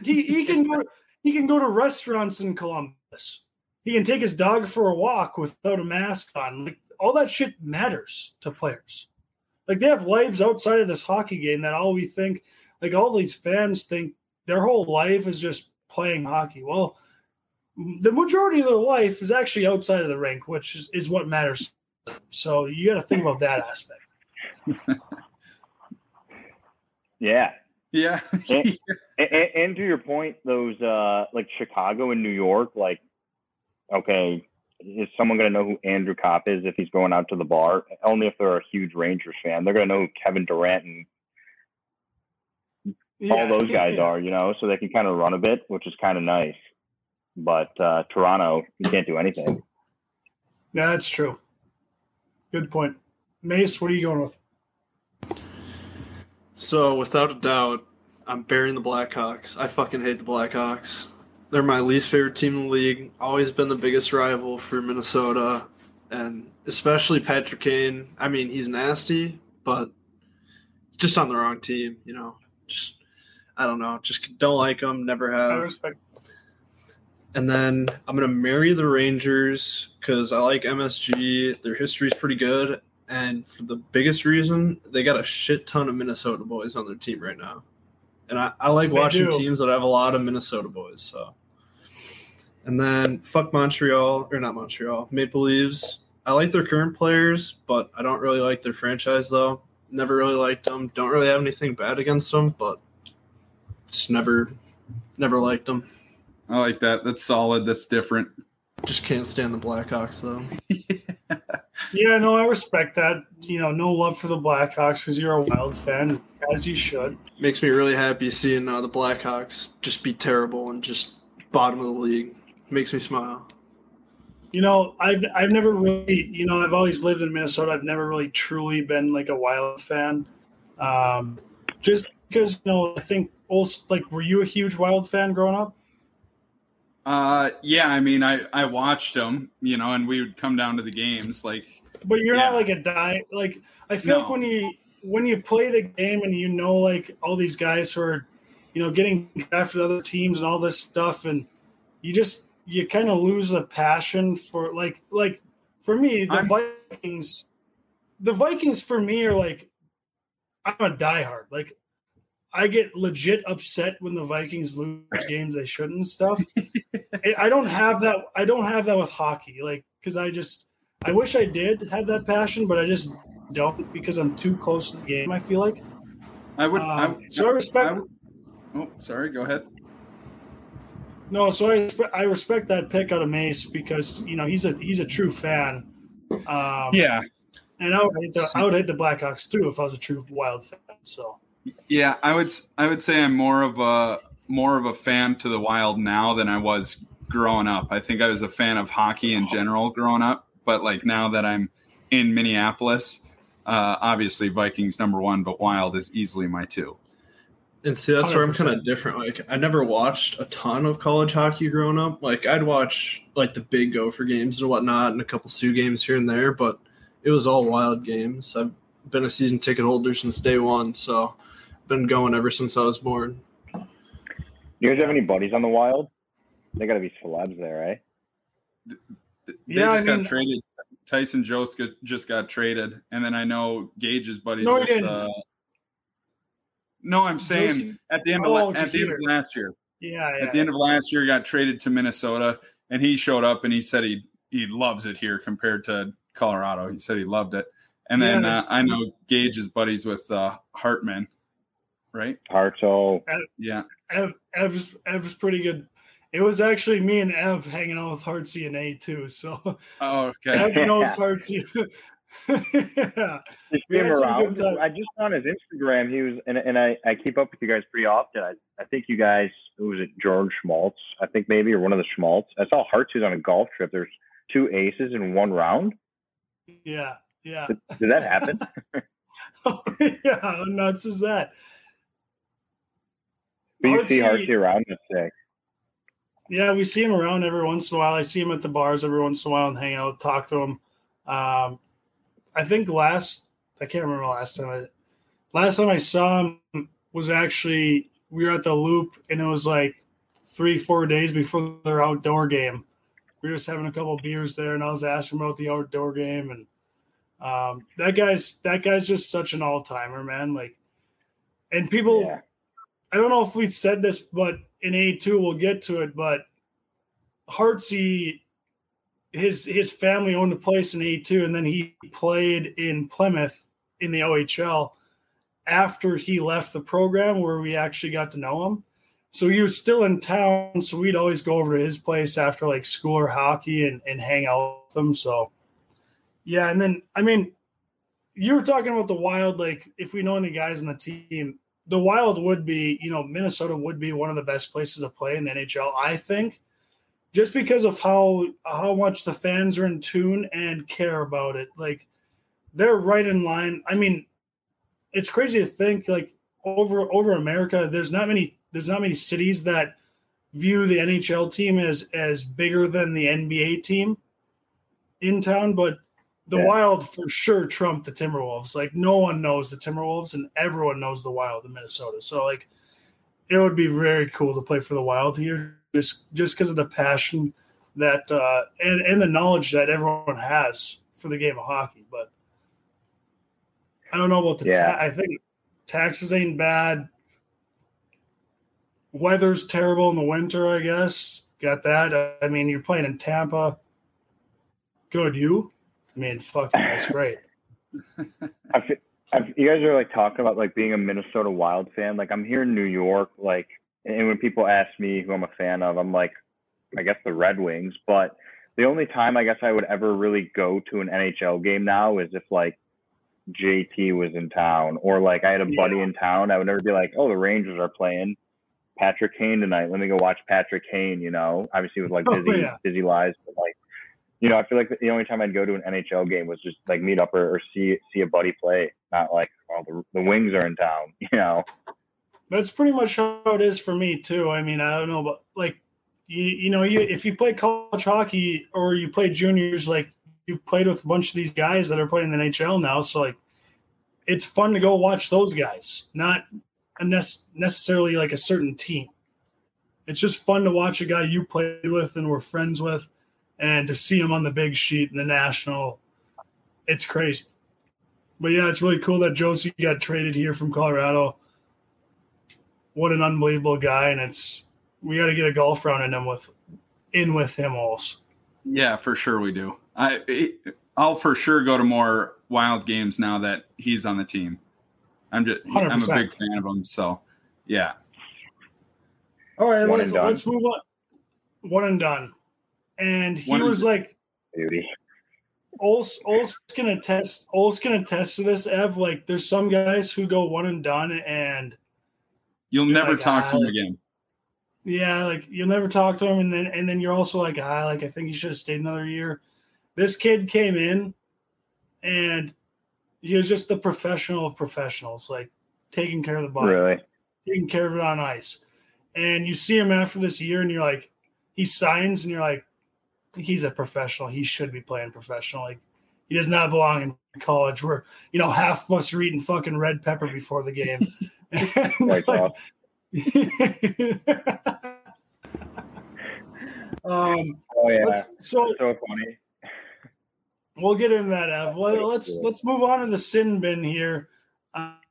He, he can go he can go to restaurants in Columbus. He can take his dog for a walk without a mask on. Like all that shit matters to players. Like they have lives outside of this hockey game that all we think, like all these fans think their whole life is just playing hockey. Well, the majority of their life is actually outside of the rink, which is, is what matters. So you got to think about that aspect. (laughs)
Yeah. (laughs)
Yeah.
And, and, and to your point, those uh like Chicago and New York, like okay, is someone going to know who Andrew Copp is if he's going out to the bar? Only if they're a huge Rangers fan. They're going to know who Kevin Durant and all those guys are, you know, so they can kind of run a bit, which is kind of nice. But uh, Toronto, you can't do anything.
Yeah, that's true. Good point. Mace, what are you going with?
So without a doubt, I'm burying the Blackhawks. I fucking hate the Blackhawks. They're my least favorite team in the league. Always been the biggest rival for Minnesota, and especially Patrick Kane. I mean, he's nasty, but just on the wrong team. You know, just I don't know. Just don't like him. Never
I
have.
respect.
And then I'm gonna marry the Rangers because I like MSG. Their history is pretty good, and for the biggest reason, they got a shit ton of Minnesota boys on their team right now. And I, I like
They
watching
do.
teams that have a lot of Minnesota boys. So, and then fuck Montreal or not Montreal, Maple Leafs. I like their current players, but I don't really like their franchise though. Never really liked them. Don't really have anything bad against them, but just never, never liked them.
I like that. That's solid. That's different.
Just can't stand the Blackhawks though.
Yeah, (laughs) no, I respect that. You know, no love for the Blackhawks because you're a Wild fan, as you should.
Makes me really happy seeing uh, the Blackhawks just be terrible and just bottom of the league. Makes me smile.
You know, I've I've never really, you know, I've always lived in Minnesota. I've never really truly been like a Wild fan, um, just because you know, I think also like, were you a huge Wild fan growing up?
Uh, yeah. I mean, I I watched them, you know, and we would come down to the games. Like,
But you're
Yeah.
not like a die. Like I feel like when you when you play the game and you know like all these guys who are, you know, getting drafted to other teams and all this stuff, and you just you kind of lose a passion for like like for me the
I'm-
Vikings. The Vikings for me are like I'm a diehard. Like I get legit upset when the Vikings lose games they shouldn't and stuff. (laughs) I- don't have that. I don't have that with hockey. Like because I just I wish I did have that passion, but I just don't because I'm too close to the game. I feel like.
I would.
Um,
I,
so I respect.
I would- oh, sorry. Go ahead.
no, so I I respect that pick out of Mace because you know he's a he's a true fan. Um,
Yeah.
and I would hate the I would hate the Blackhawks too if I was a true Wild fan. So
Yeah, I would s- I would say I'm more of a more of a fan to the Wild now than I was growing up. I think I was a fan of hockey in general growing up, but like now that I'm in Minneapolis, uh, obviously Vikings number one, but Wild is easily my two.
And see, that's where I'm kind of different. Like, I never watched a ton of college hockey growing up. Like, I'd watch like the big Gopher games and whatnot, and a couple Sioux games here and there, but it was all wild games. I've been a season ticket holder since day one, so been going ever since I was born.
You guys have any buddies on the Wild? They got to be celebs there, eh?
They
Yeah,
just
I
got
mean-
traded. Tyson Jost just got traded, and then I know Gage's buddies.
No, he
with,
didn't.
Uh, no, I'm saying
Josie-
at the end of
Oh,
at the end of last year.
yeah, yeah.
at the end of last year got traded to Minnesota and he showed up and he said he he loves it here compared to Colorado. He said he loved it. And then
Yeah.
uh, I know Gage is buddies with uh, Hartman, right?
Hartzell.
Yeah.
Ev, Ev's, Ev's pretty good. It was actually me and Ev hanging out with Heartsy and A too. So
Oh, okay.
Ev (laughs) knows Heartsy. (laughs) yeah.
Just
We
him
had some
around. I just on his Instagram, he was, and, and I, I keep up with you guys pretty often. I, I think you guys, who was it, George Schmaltz, I think maybe, or one of the Schmaltz. I saw Hartz was on a golf trip. There's two aces in one round.
Yeah. Yeah.
Did, did that happen? (laughs)
Oh, yeah. How nuts is that?
But you see
Hartsey-
Hartsey around, that's sick.
Yeah, we see him around every once in a while. I see him at the bars every once in a while and hang out, talk to him. Um, I think last I can't remember last time I last time I saw him was actually we were at the loop and it was like three, four days before their outdoor game. We were just having a couple beers there and I was asking about the outdoor game and um, that guy's that guy's just such an all timer, man. Like and people
Yeah.
I don't know if we said this, but in A2 we'll get to it, but Hartsey his his family owned a place in A2 and then he played in Plymouth in the OHL after he left the program where we actually got to know him. So he was still in town, so we'd always go over to his place after like school or hockey and, and hang out with him. So yeah, and then I mean you were talking about the wild, like if we know any guys on the team, the wild would be, you know, Minnesota would be one of the best places to play in the NHL, I think just because of how how much the fans are in tune and care about it. Like they're right in line. I mean, it's crazy to think like over over America, there's not many there's not many cities that view the NHL team as as bigger than the NBA team in town, but the
Yeah.
Wild for sure trump the Timberwolves. Like no one knows the Timberwolves and everyone knows the Wild in Minnesota. So like it would be very cool to play for the Wild here, just just because of the passion that uh, and and the knowledge that everyone has for the game of hockey. But I don't know about the.
Yeah.
Ta- I think taxes ain't bad. Weather's terrible in the winter. I guess got that. I mean, you're playing in Tampa. Good, you. I mean, fucking, that's great. (laughs)
I fe- I fe- you guys are like talking about like being a Minnesota Wild fan. Like I'm here in New York, like, and when people ask me who I'm a fan of, I'm like, I guess the Red Wings. But the only time I guess I would ever really go to an NHL game now is if like JT was in town or like I had a buddy in town. I would never be like, oh, the Rangers are playing Patrick Kane tonight. Let me go watch Patrick Kane. You know, obviously with like (laughs)
Oh,
busy
yeah.
busy lives, but like. You know, I feel like the only time I'd go to an NHL game was just like meet up or, or see see a buddy play, not like oh the, the Wings are in town. (laughs) You know,
That's pretty much how it is for me too. I mean, I don't know, but like you, you know, you if you play college hockey or you play juniors, like you've played with a bunch of these guys that are playing in the NHL now, so like it's fun to go watch those guys, not necessarily like a certain team. It's just fun to watch a guy you played with and were friends with, and to see him on the big sheet in the national. It's crazy. But yeah, it's really cool that Josie got traded here from Colorado what an unbelievable guy, and it's we got to get a golf round in him with in with him also.
Yeah, for sure we do. I I'll for sure go to more wild games now that he's on the team. I'm just i am a big fan of him, so yeah.
All right, let's, let's move on. One and done. And he was like,
beauty.
Ols, Ols can attest. Ols can attest to this. Ev, like, there's some guys who go one and done, and
You'll never
like,
talk to
"Ah,
him again.
yeah, like you'll never talk to him, and then and then you're also like, ah, like I think he should have stayed another year. This kid came in, and he was just the professional of professionals, like taking care of the body.
Really,
taking care of it on ice. And you see him after this year, and you're like, he signs, and you're like, he's a professional. He should be playing professional. Like, he does not belong in college where, you know, half of us are eating fucking red pepper before the game. And,
White
like, um,
oh yeah,
let's, so
so funny.
we'll get into that, Ev. Let, let's
Yeah.
let's move on to the sin bin here.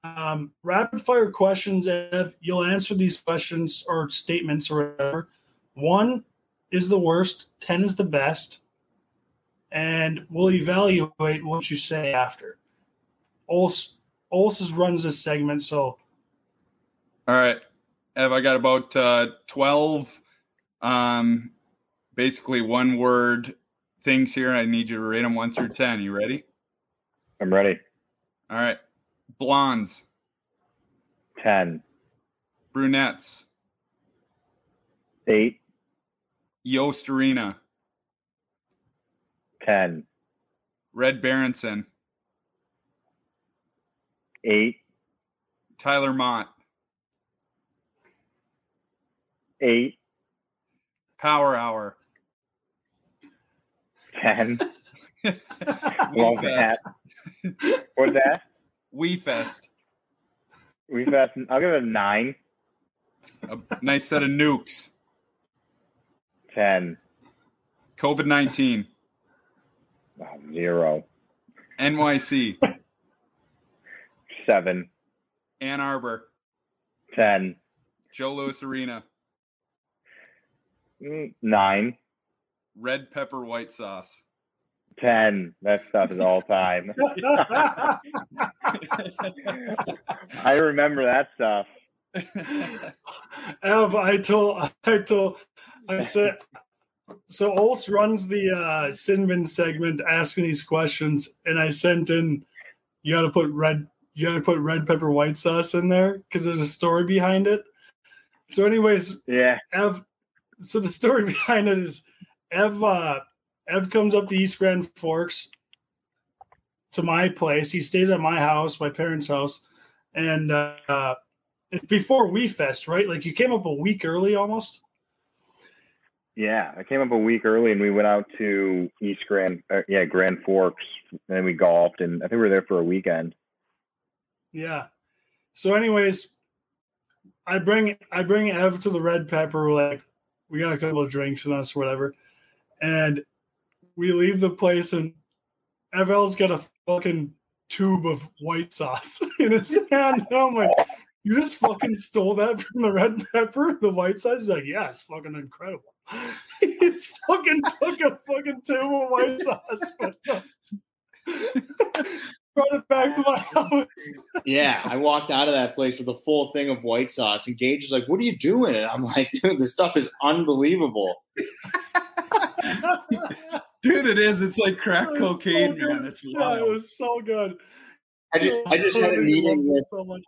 Um, rapid fire questions, Ev. You'll answer these questions or statements or whatever. One is the worst, ten is the best, and we'll evaluate what you say after. Ols Ols runs this segment, so
All right. Ev, I got about uh, 12 um, basically one word things here. I need you to rate them 1 through 10. You ready?
I'm ready.
All right. Blondes,
Ten,
brunettes,
eight,
Yost Arena,
ten,
Red Berenson,
eight,
Tyler Motte,
eight,
Power Hour,
ten. Love
We
that. What's that?
We Fest,
We've got. I'll give it a nine.
A nice set of nukes.
10.
COVID 19.
Oh, zero.
NYC. (laughs)
7.
Ann Arbor.
10.
Joe Louis Arena.
Mm, 9.
Red pepper white sauce.
10. That stuff is all time. (laughs) I remember that stuff. (laughs)
Ev, I told, I told, I said, so Olst runs the uh, Sinbin segment asking these questions, and I sent in, you got to put red, you got to put red pepper white sauce in there because there's a story behind it. So, anyways,
Yeah.
Ev, so the story (laughs) behind it is Ev, uh, Ev comes up to East Grand Forks to my place. He stays at my house, my parents' house, and uh, it's before We Fest, right? Like you came up a week early almost.
Yeah. I came up a week early and we went out to East Grand, uh, yeah, Grand Forks. And then we golfed and I think we were there for a weekend.
Yeah. So, anyways, I bring I bring Ev to the Red Pepper. We're like, we got a couple of drinks in us, whatever, and we leave the place, and Evel's got a fucking tube of white sauce (laughs) in his (laughs) hand. And I'm like, you just fucking stole that from the Red Pepper, the white sauce. He's like, yeah, it's fucking incredible. (laughs) he just fucking took a fucking tube of white sauce. Brought it back to my house.
Yeah, I walked out of that place with a full thing of white sauce, and Gage is like, "What are you doing?" And I'm like, "Dude, this stuff is unbelievable."
Dude, it is. It's like crack
It was so
cocaine, man. It's
Yeah,
wild.
it was so good.
I just, I just had a
I
meeting with.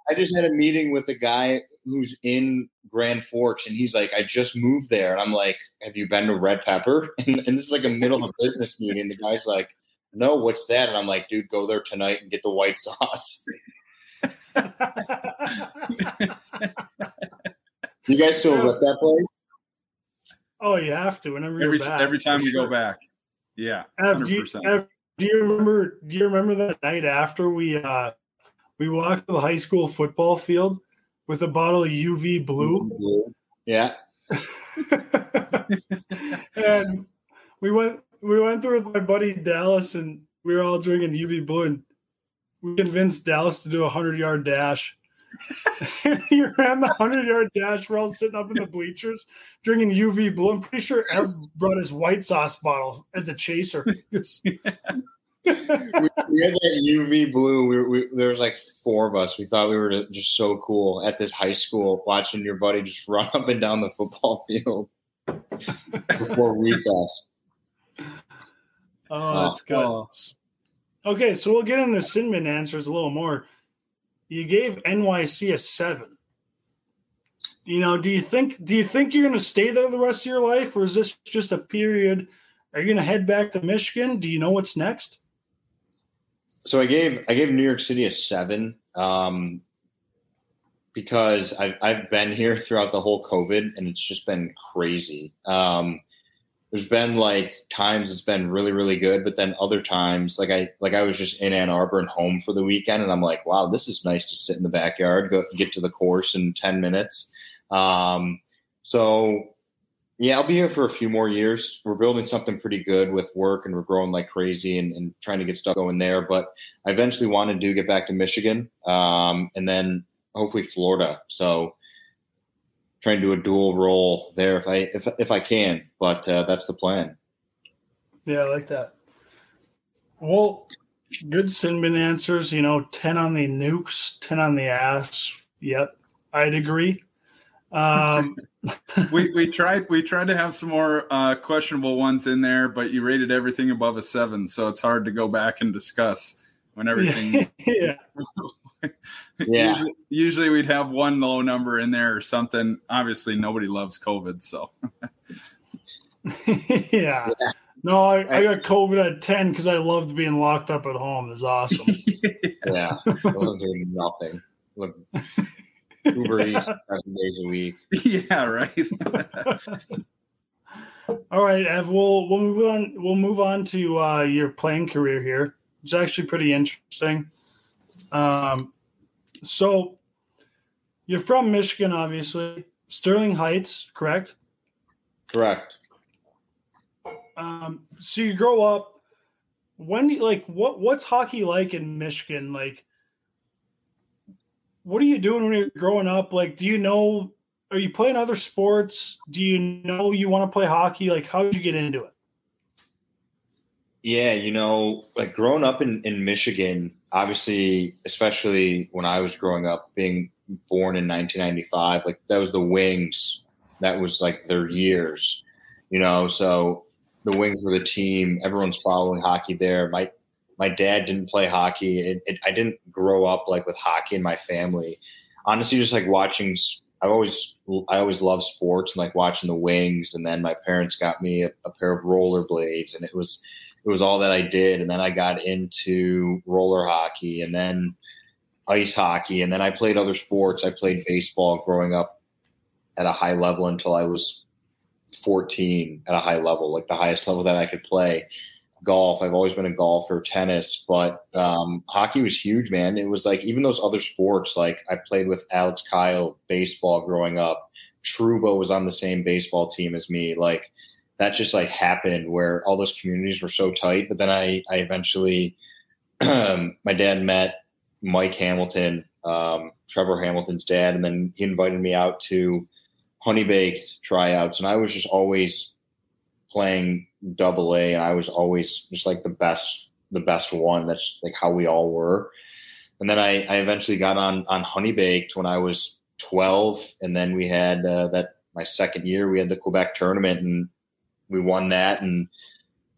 I just had a meeting with a guy who's in Grand Forks, and he's like, "I just moved there," and I'm like, "Have you been to Red Pepper?" (laughs) And, and this is like a middle of a business meeting. The guy's like, "No, what's that?" And I'm like, "Dude, go there tonight and get the white sauce." (laughs) You guys still rip that place?
oh, you have to whenever
every
you're back.
every time
for
we go back. Yeah,
Ev,
hundred
do, you,
percent.
Ev, do you remember? Do you remember that night after we uh we walked to the high school football field with a bottle of UV blue,
Yeah. (laughs)
and we went we went through with my buddy Dallas, and we were all drinking UV blue, and we convinced Dallas to do a hundred yard dash. (laughs) and he ran the hundred yard dash. We're all sitting up in the bleachers drinking UV blue. I'm pretty sure Ev brought his white sauce bottle as a chaser. (laughs)
We, we had that UV blue. We, we there was like four of us. We thought we were just so cool at this high school, watching your buddy just (laughs) run up and down the football field before WeFest.
Oh, that's good. Okay, so we'll get into Sinman answers a little more. You gave NYC a seven. You know, do you think do you think you're going to stay there the rest of your life, or is this just a period? Are you going to head back to Michigan? Do you know what's next?
So I gave I gave New York City a seven um, because I've I've been here throughout the whole COVID and it's just been crazy. Um, there's been like times it's been really really good, but then other times like I like I was just in Ann Arbor and home for the weekend, and I'm like, wow, this is nice to sit in the backyard, go get to the course in ten minutes. Um, so yeah, I'll be here for a few more years. We're building something pretty good with work and we're growing like crazy and, and trying to get stuff going there. But I eventually want to do get back to Michigan um, and then hopefully Florida. So trying to do a dual role there if I if, if I can. But uh, that's the plan.
Yeah, I like that. Well, good Sinman answers. You know, ten on the nukes, ten on the ass. Yep, I'd agree. Um, (laughs)
we we tried we tried to have some more uh, questionable ones in there, but you rated everything above a seven, so it's hard to go back and discuss when (laughs) everything.
yeah, (laughs)
Yeah.
Usually, usually we'd have one low number in there or something. Obviously, nobody loves COVID, so (laughs)
yeah. No, I, I got COVID at 10 because I loved being locked up at home. It was awesome. (laughs)
Yeah. I wasn't doing nothing. Look, Uber Eats seven days a week.
yeah, right.
All right, Ev, we'll, we'll move on. We'll move on to uh, your playing career here. It's actually pretty interesting. Um, so you're from Michigan, obviously. Sterling Heights, correct?
Correct.
Um, so you grow up. When do you, like what what's hockey like in Michigan? Like, what are you doing when you're growing up? Like, do you know? Are you playing other sports? Do you know you want to play hockey? Like, how did you get into it?
Yeah, you know, like growing up in, in Michigan, obviously, especially when I was growing up, being born in 1995, like that was the Wings. That was like their years, you know. So the Wings were the team. Everyone's following hockey there. My my dad didn't play hockey. It, it, I didn't grow up like with hockey in my family. Honestly, just like watching. I always I always loved sports and like watching the Wings. And then my parents got me a, a pair of rollerblades, and it was it was all that I did. And then I got into roller hockey and then ice hockey. And then I played other sports. I played baseball growing up at a high level until I was 14 at a high level, like the highest level that I could play. Golf. I've always been a golfer, tennis, but um, hockey was huge, man. It was like even those other sports, like I played with Alex Kile baseball growing up. Trouba was on the same baseball team as me. Like that just like happened where all those communities were so tight. But then I, I eventually, (clears throat) my dad met Mike Hamilton, um, Trevor Hamilton's dad, and then he invited me out to Honey Baked tryouts, and I was just always playing double A, and I was always just like the best, the best one. That's like how we all were. And then I, I eventually got on on Honey Baked when I was 12, and then we had uh, that my second year we had the Quebec tournament, and we won that, and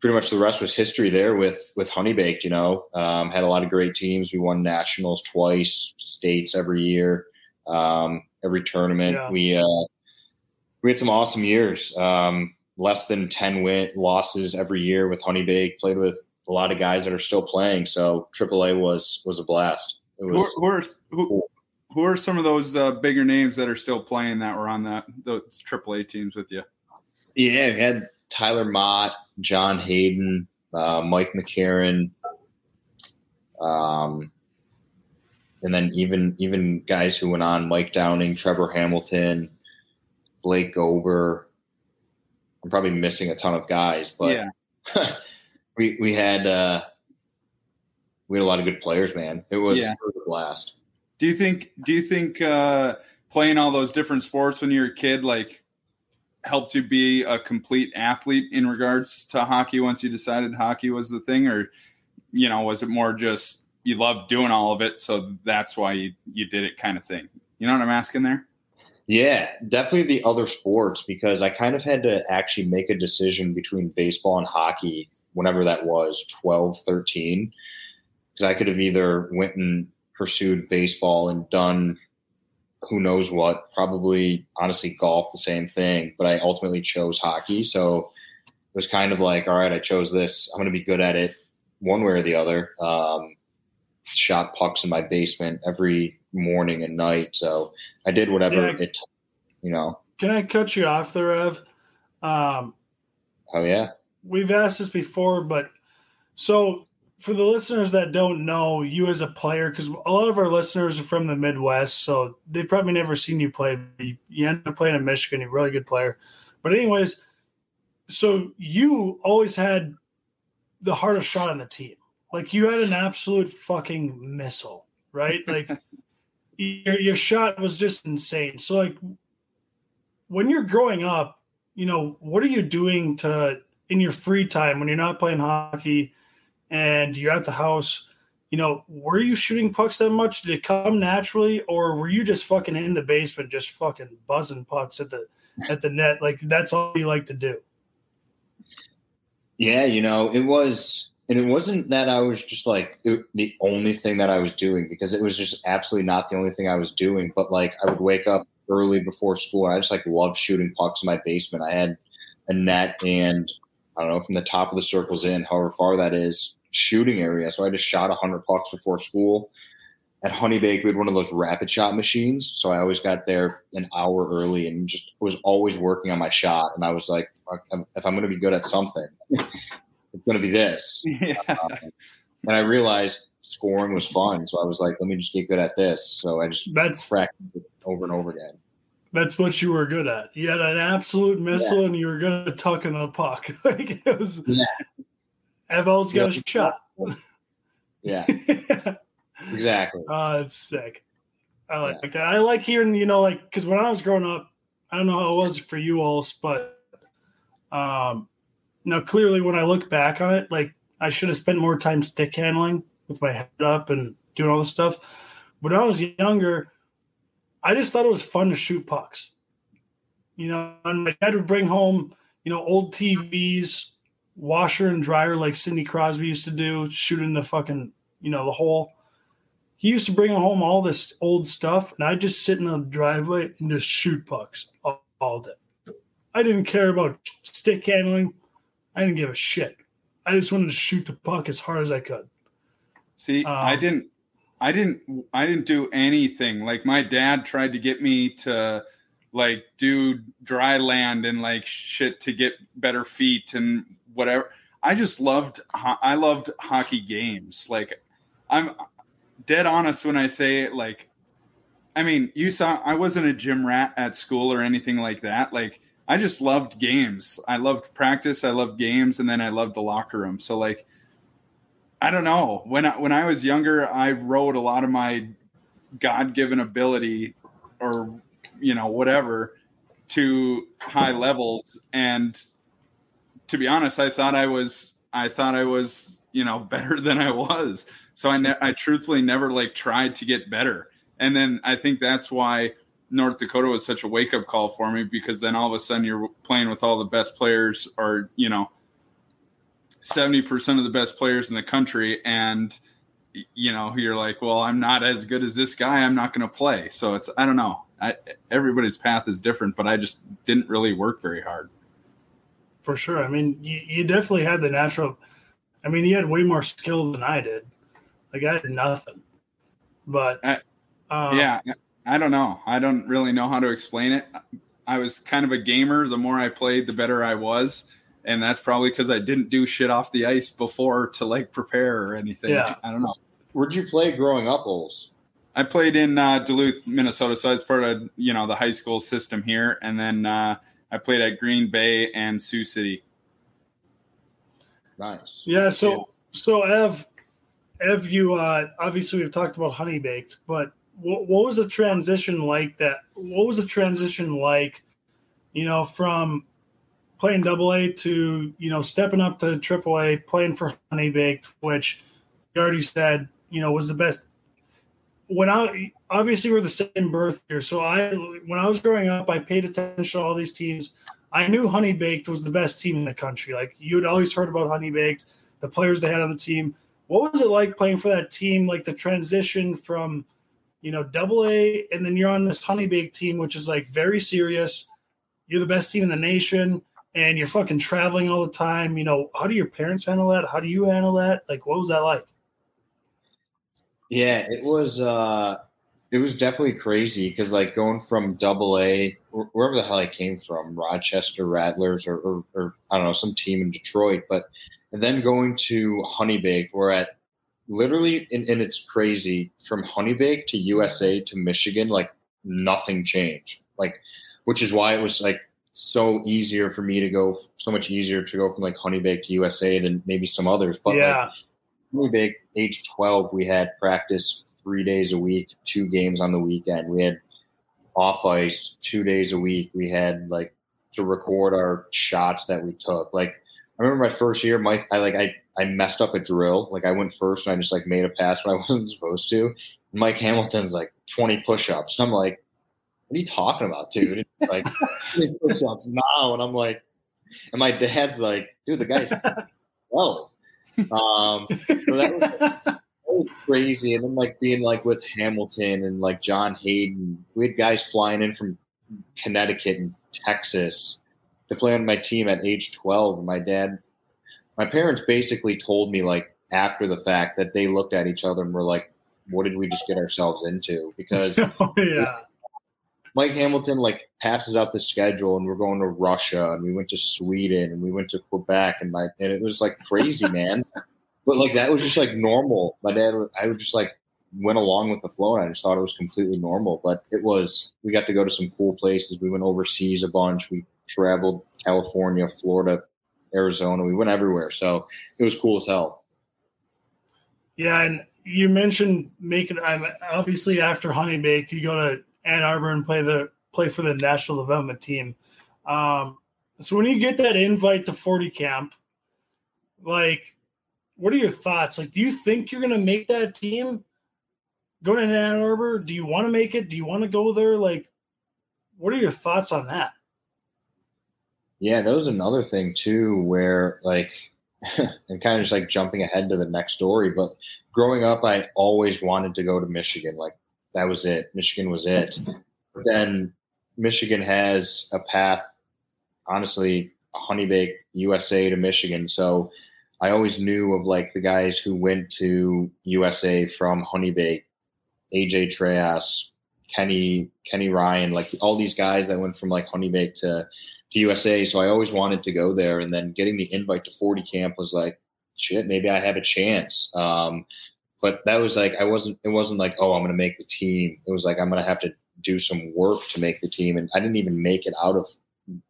pretty much the rest was history there with with Honey Baked. You know, um, had a lot of great teams. We won nationals twice, states every year, um, every tournament. Yeah. We uh, we had some awesome years. Um, less than ten win losses every year with Honey Baked. Played with a lot of guys that are still playing. So AAA was was a blast. It
was, who, who are who, who are some of those uh, bigger names that are still playing that were on that those AAA teams with you?
Yeah, we had Tyler Motte, John Hayden, uh, Mike McCarron, um, and then even even guys who went on, Mike Downing, Trevor Hamilton, Blake Gober. I'm probably missing a ton of guys, but yeah. (laughs) we we had uh, we had a lot of good players, man. It was, yeah. it was a blast.
Do you think? Do you think uh, playing all those different sports when you were a kid, like helped you be a complete athlete in regards to hockey once you decided hockey was the thing? Or you know was it more just you loved doing all of it so that's why you, you did it kind of thing? You know what i'm asking there?
Yeah definitely the other sports because i kind of had to actually make a decision between baseball and hockey whenever that was 12 13 because i could have either went and pursued baseball and done who knows what, probably honestly golf, the same thing. But I ultimately chose hockey. So it was kind of like, all right, I chose this. I'm going to be good at it one way or the other. Um, shot pucks in my basement every morning and night. So I did whatever yeah. it, you know.
Can I cut you off there, Ev? Um,
oh, yeah.
We've asked this before, but so for the listeners that don't know you as a player, because a lot of our listeners are from the Midwest, so they've probably never seen you play. You end up playing in Michigan, you're a really good player. But anyways, so you always had the hardest shot on the team. Like you had an absolute fucking missile, right? (laughs) Like your your shot was just insane. So like when you're growing up, you know, what are you doing to in your free time when you're not playing hockey? And you're at the house, you know, were you shooting pucks that much? Did it come naturally, or were you just fucking in the basement, just fucking buzzing pucks at the at the net? Like that's all you like to do.
Yeah, you know, it was, and it wasn't that I was just like it, the only thing that I was doing because it was just absolutely not the only thing I was doing. But like, I would wake up early before school. I just like love shooting pucks in my basement. I had a net and I don't know from the top of the circles in, however far that is, shooting area. So I just shot 100 pucks before school. At Honey Bake, we had one of those rapid shot machines. So I always got there an hour early and just was always working on my shot. And I was like, if I'm going to be good at something, it's going to be this. (laughs) Yeah. Um, and I realized scoring was fun. So I was like, let me just get good at this. So I just
that's
practiced over and over again.
That's what you were good at. You had an absolute missile, yeah. and you were going to tuck in the puck. (laughs) like it was, yeah. Evel's got a shot.
Yeah, (laughs) (laughs) exactly.
Oh, it's sick. I like yeah. that. I like hearing, you know, like because when I was growing up, I don't know how it was for you all, but um, now clearly when I look back on it, like I should have spent more time stick handling with my head up and doing all this stuff. But when I was younger, I just thought it was fun to shoot pucks. You know, and my dad would bring home, you know, old TVs, washer and dryer like Sidney Crosby used to do, shooting the fucking, you know, the hole. He used to bring home all this old stuff, and I'd just sit in the driveway and just shoot pucks all, all day. I didn't care about stick handling. I didn't give a shit. I just wanted to shoot the puck as hard as I could.
See, um, I didn't I didn't I didn't do anything. Like my dad tried to get me to like do dry land and like shit to get better feet and whatever. I just loved I loved hockey games. Like I'm dead honest when I say like I mean, you saw I wasn't a gym rat at school or anything like that. Like I just loved games. I loved practice, I loved games and then I loved the locker room. So like I don't know. When I, when I was younger, I wrote a lot of my God-given ability or you know whatever to high levels and to be honest, I thought I was I thought I was, you know, (laughs) better than I was. So I ne- I truthfully never like tried to get better. And then I think that's why North Dakota was such a wake up call for me because then all of a sudden you're playing with all the best players or, you know, 70% of the best players in the country. And you know you're like well i'm not as good as this guy. I'm not going to play. So it's i don't know. I, everybody's path is different but i just didn't really work very hard
for sure. I mean you, you definitely had the natural i mean you had way more skill than i did. Like i had nothing. But
I, um, yeah i don't know. I don't really know how to explain it. I was kind of a gamer. The more i played the better i was. And that's probably because I didn't do shit off the ice before to like prepare or anything. Yeah. I don't know.
Where'd you play growing up, Oles?
I played in uh, Duluth, Minnesota, so it's part of you know the high school system here, and then uh, I played at Green Bay and Sioux City.
Nice.
Yeah. So so Ev, Ev, you uh, obviously we've talked about honey baked, but what, what was the transition like? That what was the transition like? You know, from playing double A to, you know, stepping up to triple A, playing for Honey Baked, which you already said, you know, was the best. When I obviously we're the same birth year. So I when I was growing up, I paid attention to all these teams. I knew Honey Baked was the best team in the country. Like you'd always heard about Honey Baked, the players they had on the team. What was it like playing for that team? Like the transition from, you know, double A, and then you're on this Honey Baked team, which is like very serious. You're the best team in the nation and you're fucking traveling all the time. You know, how do your parents handle that? How do you handle that? Like, what was that like?
Yeah, it was. uh It was definitely crazy because, like, going from Double A, wherever the hell I came from, Rochester Rattlers, or, or, or I don't know, some team in Detroit, but and then going to Honeybake, we're at literally, and, and it's crazy from Honeybake to USA to Michigan, like nothing changed. Like, which is why it was like so easier for me to go, so much easier to go from like Honeybake to USA than maybe some others. But
yeah,
like Honeybake, age 12, we had practice three days a week, two games on the weekend. We had off ice two days a week. We had like to record our shots that we took. Like I remember my first year, Mike, I like I I messed up a drill. Like I went first and I just like made a pass when I (laughs) wasn't supposed to. And Mike Hamilton's like 20 push-ups. And I'm like, what are you talking about, dude? It's like (laughs) push-ups now, and I'm like, and my dad's like, dude, the guy's (laughs) well. Um, so that was, was crazy. And then like being like with Hamilton and like John Hayden, we had guys flying in from Connecticut and Texas to play on my team at age 12. And my dad, my parents basically told me like after the fact that they looked at each other and were like, what did we just get ourselves into? Because (laughs)
oh, yeah.
Mike Hamilton like passes out the schedule, and we're going to Russia, and we went to Sweden, and we went to Quebec, and my and it was like crazy, man. (laughs) But like that was just like normal. My dad, I was just like went along with the flow. And I just thought it was completely normal. But it was we got to go to some cool places. We went overseas a bunch. We traveled California, Florida, Arizona. We went everywhere. So it was cool as hell.
Yeah, and you mentioned making. I'm obviously after Honey Baked, you go to Ann Arbor and play the play for the national development team. Um, so when you get that invite to 40 camp, like, what are your thoughts? Like, do you think you're going to make that team going to Ann Arbor? Do you want to make it? Do you want to go there? Like, what are your thoughts on that?
Yeah, that was another thing too, where like, (laughs) and kind of just like jumping ahead to the next story. But growing up, I always wanted to go to Michigan. Like that was it. Michigan was it. But then Michigan has a path, honestly, a honey bake USA to Michigan. So I always knew of like the guys who went to USA from honey bake, AJ Treais, Kenny, Kenny Ryan, like all these guys that went from like honey bake to, to USA. So I always wanted to go there. And then getting the invite to 40 camp was like, shit, maybe I have a chance. Um, but that was like I wasn't. It wasn't like oh I'm to make the team. It was like I'm to have to do some work to make the team, and I didn't even make it out of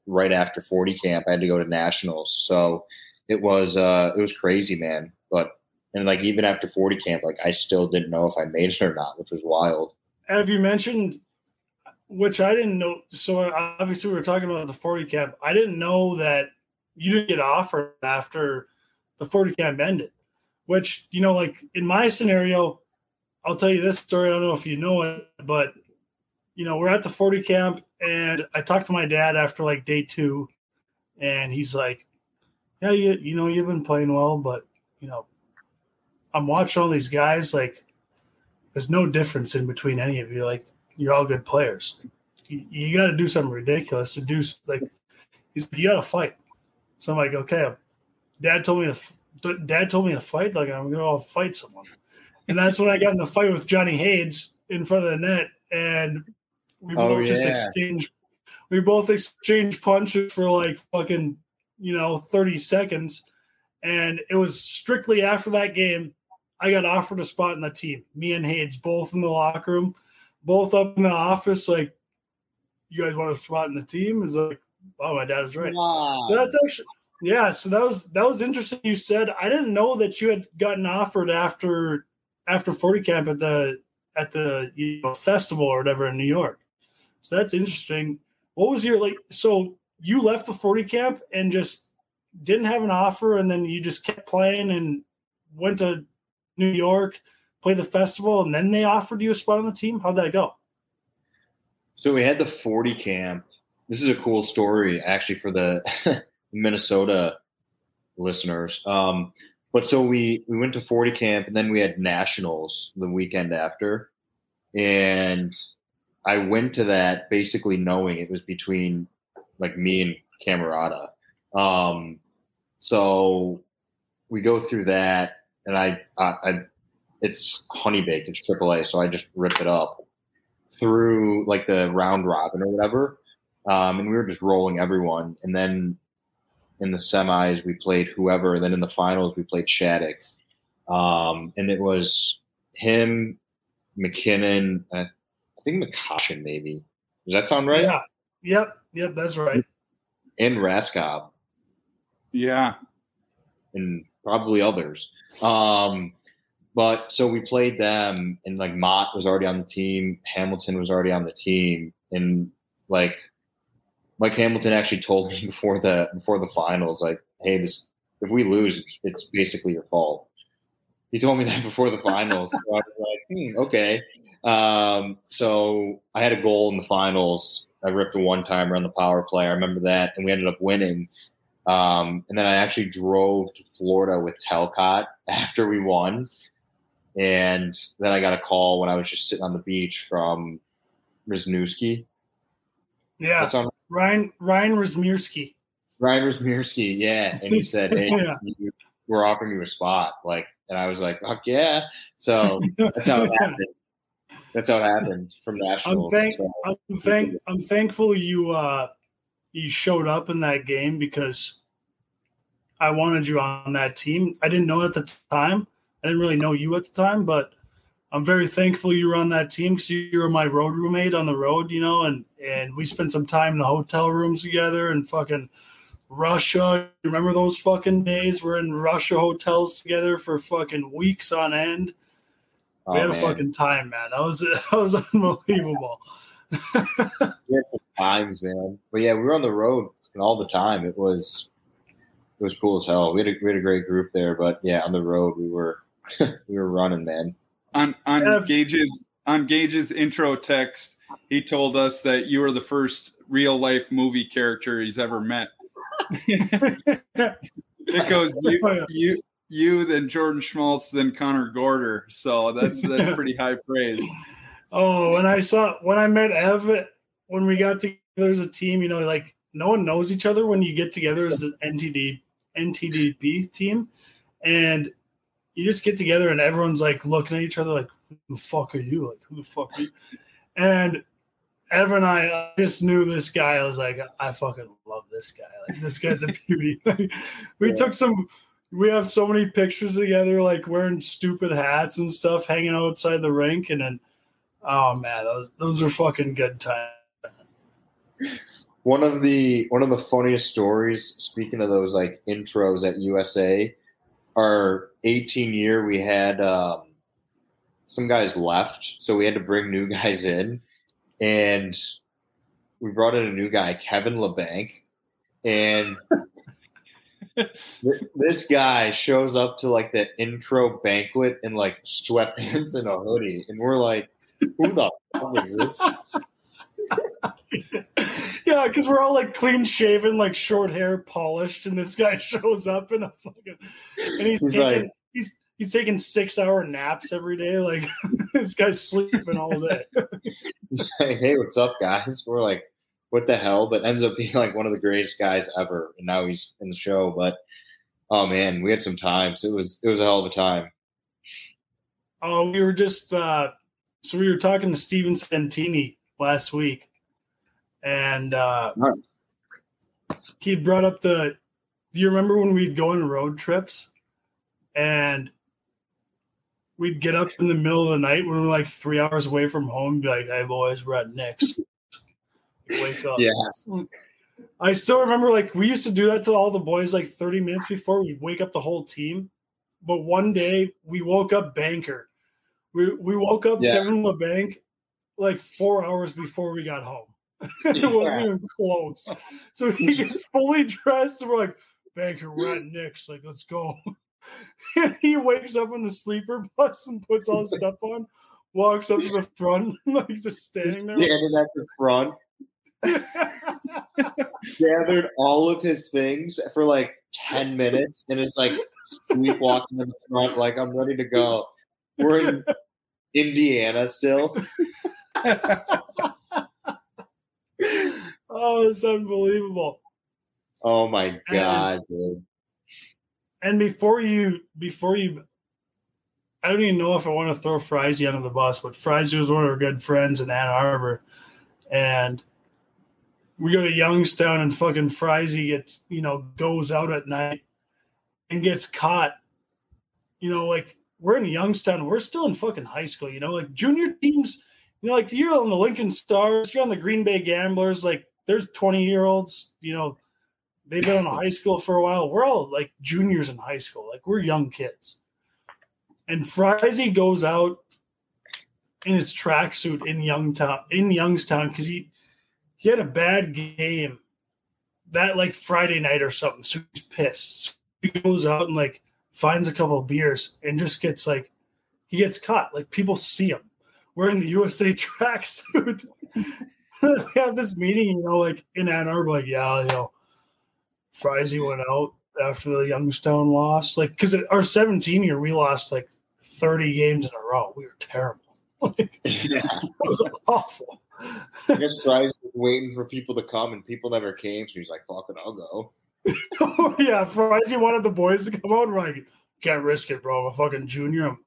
right after 40 camp. I had to go to nationals, so it was uh it was crazy, man. But and like even after 40 camp, like I still didn't know if I made it or not, which was wild.
Have you mentioned? Which I didn't know. So obviously we were talking about the 40 camp. I didn't know that you didn't get offered after the 40 camp ended which you know like in my scenario i'll tell you this story i don't know if you know it but you know we're at the 40 camp and i talked to my dad after like day two and he's like yeah you, you know you've been playing well but you know i'm watching all these guys like there's no difference in between any of you like you're all good players you, you got to do something ridiculous to do like he's you got to fight so i'm like okay dad told me to dad told me to fight, like I'm gonna fight someone. And that's when I got in the fight with Johnny Hayes in front of the net, and we oh, both yeah. just exchanged we both exchanged punches for like fucking, you know, 30 seconds. And it was strictly after that game, I got offered a spot in the team. Me and Hayes both in the locker room, both up in the office, like, you guys want a spot in the team? Is like, oh, my dad is right. Wow. So that's actually yeah, so that was that was interesting. You said I didn't know that you had gotten offered after after 40 camp at the at the you know, festival or whatever in New York. So that's interesting. What was your like? So you left the 40 camp and just didn't have an offer, and then you just kept playing and went to New York, played the festival, and then they offered you a spot on the team. How'd that go?
So we had the 40 camp. This is a cool story actually for the (laughs) Minnesota listeners. Um, but so we we went to 40 camp and then we had nationals the weekend after, and I went to that basically knowing it was between like me and Camerata. Um, so we go through that, and I, I, I it's honey baked, it's AAA, so I just rip it up through like the round robin or whatever. Um, and we were just rolling everyone, and then in the semis we played whoever, and then in the finals we played Shattuck. Um, and it was him, McKinnon, uh, I think McCoshen maybe. Does that sound right?
Yeah. Yep. Yep. That's right.
And Raskob.
Yeah.
And probably others. Um, but so we played them, and like Motte was already on the team, Hamilton was already on the team, and like Mike Hamilton actually told me (laughs) before the before the finals, like, "Hey, this if we lose, it's basically your fault." He told me (laughs) that before the finals. so I was like, hmm, "Okay." Um, so I had a goal in the finals. I ripped a one timer on the power play. I remember that, and we ended up winning. Um, and then I actually drove to Florida with Talcott (laughs) after we won. And then I got a call when I was just sitting on the beach from Wisniewski.
Yeah. Ryan Ryan Rozmirski.
Ryan Rozmirski, yeah, and he said, (laughs) "Hey, yeah. we're offering you a spot." Like, and I was like, "Fuck yeah!" So (laughs) that's how it happened. That's how it happened from national.
I'm, thank, so, I'm, thank, I'm thankful you uh, you showed up in that game because I wanted you on that team. I didn't know at the time. I didn't really know you at the time, but I'm very thankful you were on that team because you were my road roommate on the road, you know, and and we spent some time in the hotel rooms together and fucking Russia. Remember those fucking days? We're in Russia hotels together for fucking weeks on end.
Oh,
we had a fucking time, man. That was (laughs) that was unbelievable. (laughs)
We had some times, man. But yeah, we were on the road all the time. It was it was cool as hell. We had a we had a great group there, but yeah, on the road we were (laughs) we were running, man.
On on
Yeah.
Gage's on Gage's intro text, he told us that you were the first real life movie character he's ever met. it goes you, you you then Jordan Schmaltz then Connor Gaarder. So that's that's pretty high praise.
Oh, when I saw when I met Ev when we got together as a team, you know, like no one knows each other when you get together as an NTD NTDP team, and you just get together and everyone's like looking at each other like, "Who the fuck are you? Like, who the fuck are you?" And Ev and I, I just knew this guy. I was like, I fucking love this guy. Like, this guy's a beauty. (laughs) we
Yeah.
took some. We have so many pictures together, like wearing stupid hats and stuff, hanging outside the rink, and then Oh man, those, those are fucking good times.
One of the one of the funniest stories, speaking of those like intros at USA, our 18 year we had um, some guys left, so we had to bring new guys in, and we brought in a new guy, Kevin Labanc, and this guy shows up to like the intro banquet in like sweatpants and a hoodie, and we're like, "Who the fuck is this?" (laughs)
yeah, because we're all like clean shaven, like short hair, polished, and this guy (laughs) shows up in a fucking and he's,
He's
taking
like-
he's he's taking six hour naps every day. Like (laughs) this guy's sleeping all day.
He's like, "Hey, what's up, guys?" We're like, "What the hell?" But ends up being like one of the greatest guys ever, and now he's in the show. But oh man, we had some times. It was it was a hell of a time.
Oh, we were just uh so we were talking to Steven Santini last week, and uh he brought up the. Do you remember when we'd go on road trips, and we'd get up in the middle of the night when we we're like three hours away from home, and be like, "Hey boys, we're at Nick's." Wake up.
Yes,
I still remember like we used to do that to all the boys like 30 minutes before we'd wake up the whole team. But one day we woke up Banker. We we woke up
Yeah.
Kevin Labanc like four hours before we got home. (laughs) it wasn't even close. So he (laughs) gets fully dressed and we're like, Banker, we're at Nick's. Like, let's go. and (laughs) he wakes up in the sleeper bus and puts all his stuff on, walks up to the front, like just standing there.
standing at the front, (laughs) gathered all of his things for like ten minutes, and it's like sleepwalking in the front, like I'm ready to go. We're in Indiana still. (laughs)
oh, it's unbelievable.
Oh my god, dude.
And before you, before you, I don't even know if I want to throw Frizy under the bus, but Frizy was one of our good friends in Ann Arbor, and we go to Youngstown, and fucking Frizy gets, you know, goes out at night and gets caught. You know, like we're in Youngstown, we're still in fucking high school. You know, like junior teams. You know, like you're on the Lincoln Stars, you're on the Green Bay Gamblers. Like there's 20 year olds. You know, they've been in high school for a while. We're all like juniors in high school, like we're young kids. And Frizy goes out in his tracksuit in Youngtown in Youngstown because he he had a bad game that like Friday night or something. So he's pissed. So he goes out and like finds a couple of beers and just gets like he gets caught. Like people see him wearing the USA (laughs) tracksuit. (laughs) have this meeting, you know, like in Ann Arbor, like, yeah, you know, Frizy went out after the Youngstown loss. Like, because our 17 year, we lost like 30 games in a row. We were terrible. (laughs) Like,
Yeah.
it was awful.
I guess was waiting for people to come, and people never came. So he's like, "Fuck it, I'll go."
oh, (laughs) yeah, Frizy wanted the boys to come out Right, like, can't risk it, bro. I'm a fucking junior. I'm,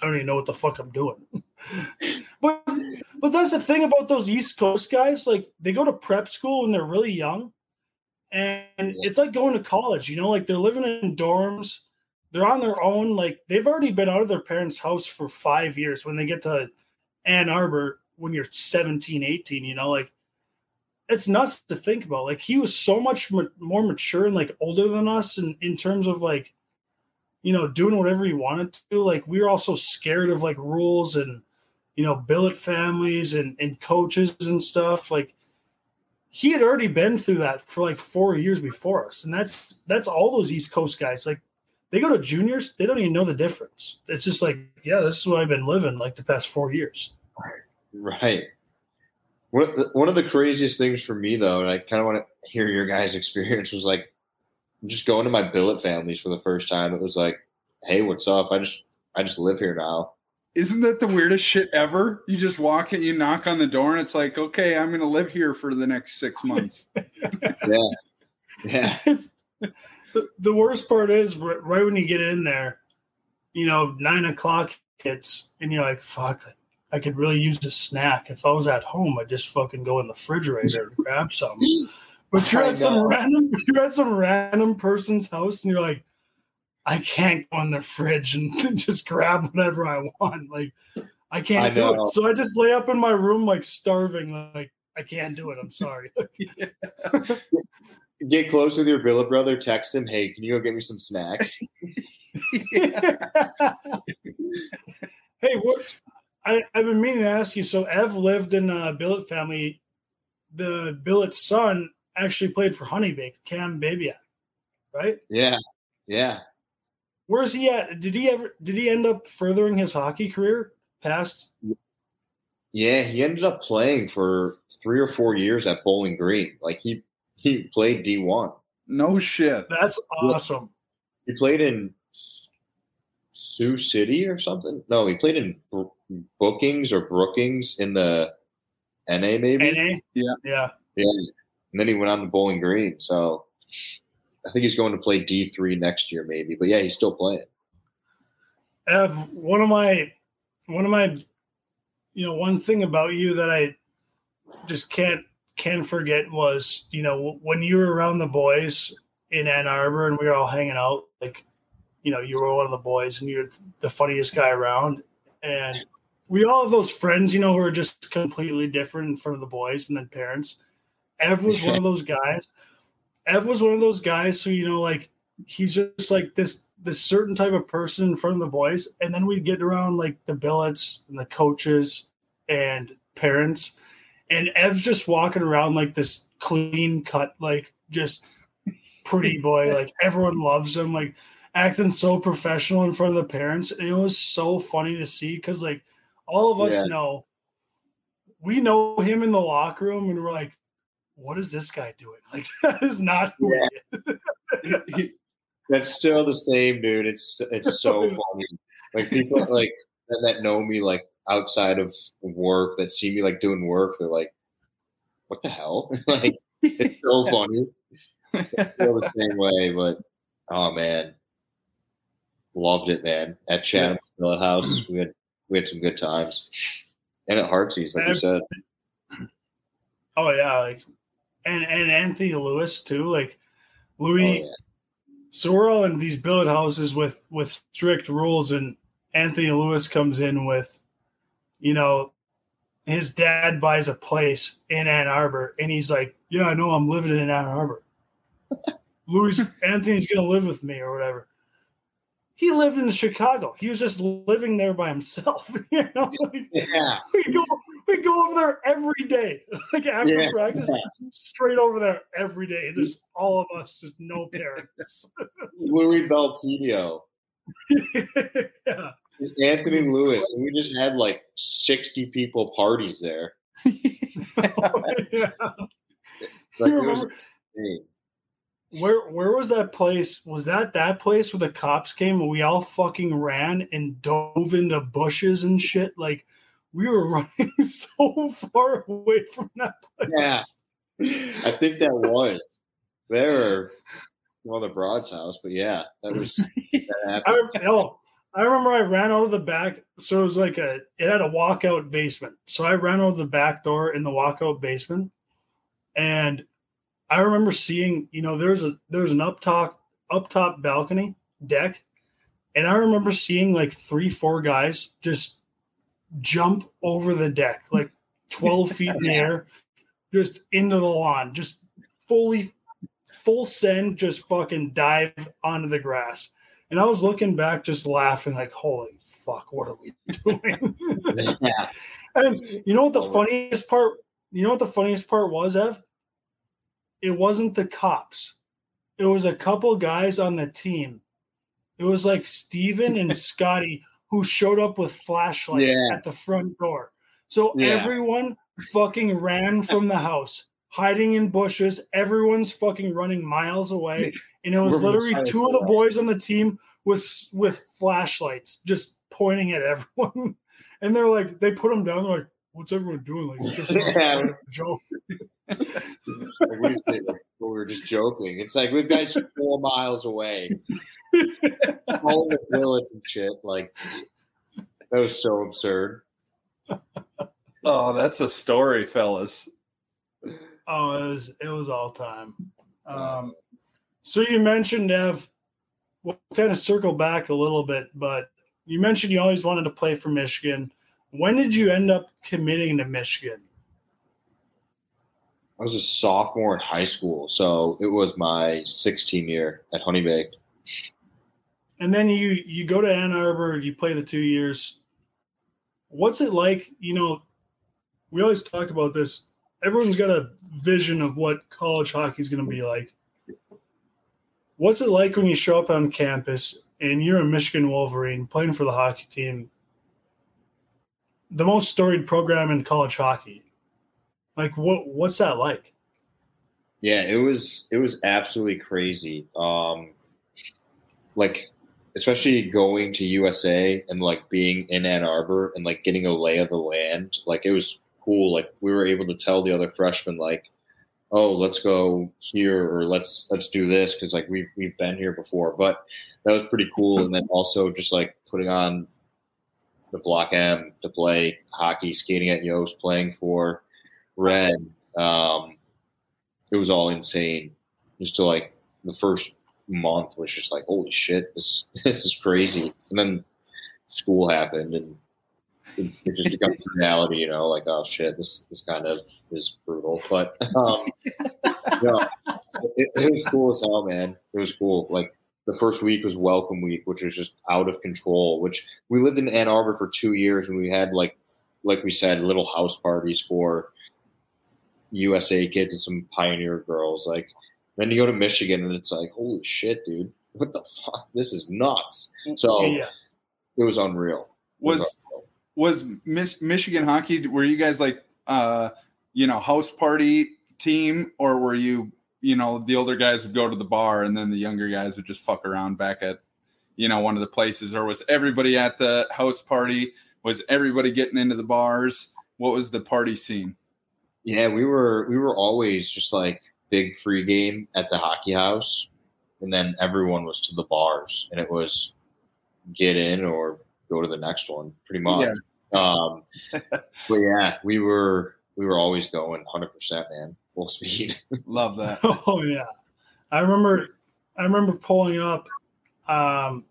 I don't even know what the fuck I'm doing. (laughs) but but that's the thing about those East Coast guys. Like they go to prep school when they're really young, and it's like going to college. You know, like they're living in dorms. they're on their own. Like they've already been out of their parents' house for five years. When they get to Ann Arbor, when you're 17, 18, you know, like it's nuts to think about. Like he was so much ma- more mature and like older than us, in in terms of like, you know, doing whatever he wanted to. Like we were also scared of like rules and you know billet families and and coaches and stuff. Like he had already been through that for like four years before us, and that's that's all those East Coast guys. Like they go to juniors, they don't even know the difference. It's just like, yeah, this is what I've been living like the past four years.
Right. One of the, one of the craziest things for me, though, and I kind of want to hear your guys' experience, was like just going to my billet families for the first time. It was like, hey, what's up? I just I just live here now.
Isn't that the weirdest shit ever? You just walk in, you knock on the door, and it's like, okay, I'm going to live here for the next six months. (laughs)
Yeah, yeah, (laughs)
it's the, the worst part is right when you get in there, you know, nine o'clock hits, and you're like, fuck, I could really use a snack. If I was at home, I'd just fucking go in the refrigerator and grab some. (laughs) But you're at some random (laughs) you're at some random person's house and you're like, I can't go in the fridge and (laughs) just grab whatever I want. Like I can't
I
do
know.
it. So I just lay up in my room like starving, like I can't do it. I'm sorry.
Get close with your billet brother. Text him, hey, can you go get me some snacks?
hey, what? I, I've been meaning to ask you. So, Ev lived in a billet family. The billet's son actually played for Honeybake, Cam Babiak, right?
Yeah, yeah.
Where's he at? Did he ever? Did he end up furthering his hockey career past?
Yeah, he ended up playing for three or four years at Bowling Green. Like he he played D one.
no shit.
That's awesome.
He played in Sioux City or something. No, he played in Bro- Bookings or Brookings in the NA maybe.
NA.
Yeah.
yeah.
Yeah, and then he went on to Bowling Green. So I think he's going to play D three next year maybe. But yeah, he's still playing.
Ev, one of my, one of my, you know, one thing about you that I just can't can't forget was, you know, when you were around the boys in Ann Arbor and we were all hanging out, like, you know, you were one of the boys and you're the funniest guy around, and we all have those friends, you know, who are just completely different in front of the boys and then parents. Ev was one of (laughs) those guys. Ev was one of those guys who, you know, like he's just like this this certain type of person in front of the boys, and then we'd get around like the billets and the coaches and parents, and Ev's just walking around like this clean cut, like just pretty boy, like everyone loves him, like acting so professional in front of the parents, and it was so funny to see because like all of us
Yeah.
know we know him in the locker room, and we're like, what is this guy doing? (laughs) Like that is not who he is.
That's still the same, dude. It's it's so (laughs) funny. Like people like that, know me like outside of work that see me like doing work, they're like, "What the hell?" (laughs) like it's so funny. Feel the same way, but oh man, loved it, man. At Chatham Billet House, we had we had some good times, and at Heartsease, like you said.
Oh yeah, like and and Anthony Louis too. Like
Oh,
Louis,
yeah.
so we're all in these billet houses with with strict rules, and Anthony Louis comes in with, you know, his dad buys a place in Ann Arbor, and he's like, "Yeah, I know, I'm living in Ann Arbor." (laughs) Louis Anthony's gonna live with me or whatever. He lived in Chicago. He was just living there by himself. (laughs) You know, like,
Yeah,
we go we go over there every day. (laughs) Like after
Yeah.
practice, straight over there every day. There's all of us, just no parents. (laughs)
Louie Belpedio,
yeah.
Anthony Louis, we just had like sixty people parties there.
yeah.
Like,
you
it was
remember. Where where was that place? Was that that place where the cops came and we all fucking ran and dove into bushes and shit? Like we were (laughs) running so far away from that place.
Yeah. I think that was there. Well, the Broad's house, but yeah, that was (laughs) that
I oh, I remember I ran out of the back. So it was like a it had a walkout basement. So I ran out of the back door in the walkout basement, and I remember seeing you know there's a there's an up top up top balcony deck, And I remember seeing like three, four guys just jump over the deck, like 12 (laughs) feet in the air, just into the lawn, just fully, full send, just fucking dive onto the grass. And I was looking back, just laughing, like, holy fuck, what are we (laughs) doing?
yeah. (laughs)
and you know what the funniest part, you know what the funniest part was, Ev? It wasn't the cops. It was a couple guys on the team. It was like Steven and (laughs) Scotty who showed up with flashlights
Yeah.
at the front door. So
Yeah.
everyone fucking ran from the house, hiding in bushes. Everyone's fucking running miles away. (laughs) And it was literally two of the boys on the team with with flashlights just pointing at everyone. (laughs) And they're like, they put them down, they're like, what's everyone doing? Like, it's just (laughs)
Yeah.
a joke. (laughs)
Like, we, we were just joking. It's like we've guys four miles away, (laughs) all the village and shit. Like that was so absurd.
Oh, that's a story, fellas.
Oh, it was it was all time. Um, so you mentioned Ev. We'll kind of circle back a little bit, but you mentioned you always wanted to play for Michigan. When did you end up committing to Michigan?
I was a sophomore in high school, so it was my 16 year at Honey Baked.
And then you you go to Ann Arbor, you play the two years. What's it like? You know, we always talk about this. Everyone's got a vision of what college hockey is going to be like. What's it like when you show up on campus and you're a Michigan Wolverine playing for the hockey team, the most storied program in college hockey? Like, what what's that like?
Yeah, it was it was absolutely crazy. Um, like especially going to USA and like being in Ann Arbor and like getting a lay of the land. Like it was cool. Like we were able to tell the other freshmen like, oh, let's go here or let's let's do this because like we've we've been here before. But that was pretty cool. And then also just like putting on the Block M to play hockey, skating at Yost, playing for Red. Um, it was all insane. Just to like the first month was just like, holy shit, this (laughs) this is crazy. And then school happened, and it, it just becomes reality. You know, like oh shit, this this kind of is brutal. But um, (laughs) it, it was cool as hell, man. It was cool. Like the first week was welcome week, which was just out of control. Which we lived in Ann Arbor for two years, and we had like like we said, little house parties for USA kids and some pioneer girls. Like then you go to Michigan and it's like, holy shit, dude, what the fuck? This is nuts. So
yeah.
it was unreal. It
Was
unreal.
was Miss Michigan hockey? Were you guys like, uh, you know, house party team, or were you, you know, the older guys would go to the bar and then the younger guys would just fuck around back at, you know, one of the places, or was everybody at the house party? Was everybody getting into the bars? What was the party scene?
Yeah, we were we were always just like big free game at the hockey house, and then everyone was to the bars, and it was get in or go to the next one, pretty much. Um, but yeah, we were we were always going 100 percent, man, full speed. (laughs)
Love that. (laughs)
Oh yeah, I remember. I remember pulling up, um,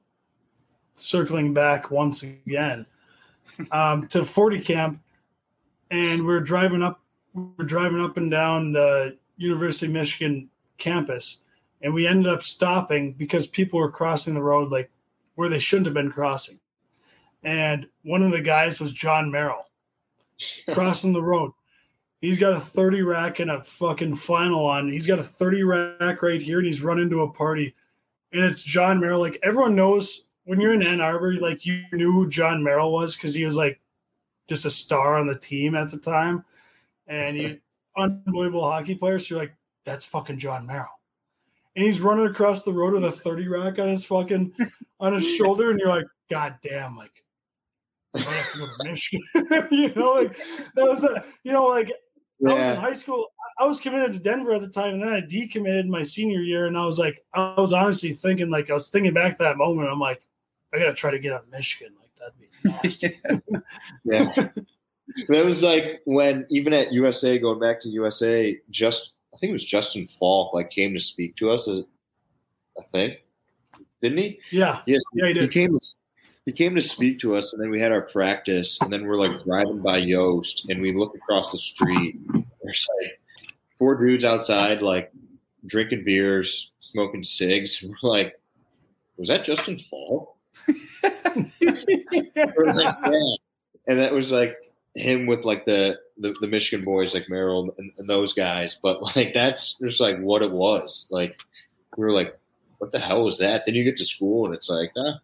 circling back once again um, to Forty Camp, and we we're driving up. We we're driving up and down the University of Michigan campus, and we ended up stopping because people were crossing the road like where they shouldn't have been crossing. And one of the guys was Jon Merrill crossing the road. He's got a 30 rack and a fucking final on. He's got a 30 rack right here, and he's run into a party. And it's Jon Merrill. Like everyone knows when you're in Ann Arbor, like you knew who Jon Merrill was because he was like just a star on the team at the time. And he (laughs) unbelievable hockey player. So you're like, that's fucking Jon Merrill. And he's running across the road with a 30 rack on his fucking on his shoulder, and you're like, God damn, like I have to go to Michigan. (laughs) you know, like that was a you know, like I was in high school. I was committed to Denver at the time, and then I decommitted my senior year. And I was like, I was honestly thinking, like, I was thinking back to that moment. I'm like, I gotta try to get out of Michigan. Like that'd be nasty. (laughs)
yeah. That was like when even at USA, going back to USA, just I think it was Justin Faulk like came to speak to us. Uh, I think didn't he?
Yeah.
Yes,
Yeah, he
he
did.
came. He came to speak to us, and then we had our practice, and then we're like driving by Yost, and we look across the street. There's like four dudes outside, like drinking beers, smoking cigs. And (laughs) we're like, "Was that Justin Faulk?" (laughs) Like, yeah. And that was like him with like the the, the Michigan boys, like Merrill and, and those guys. But like that's just like what it was. Like we were like, "What the hell was that?" Then you get to school, and it's like, ah.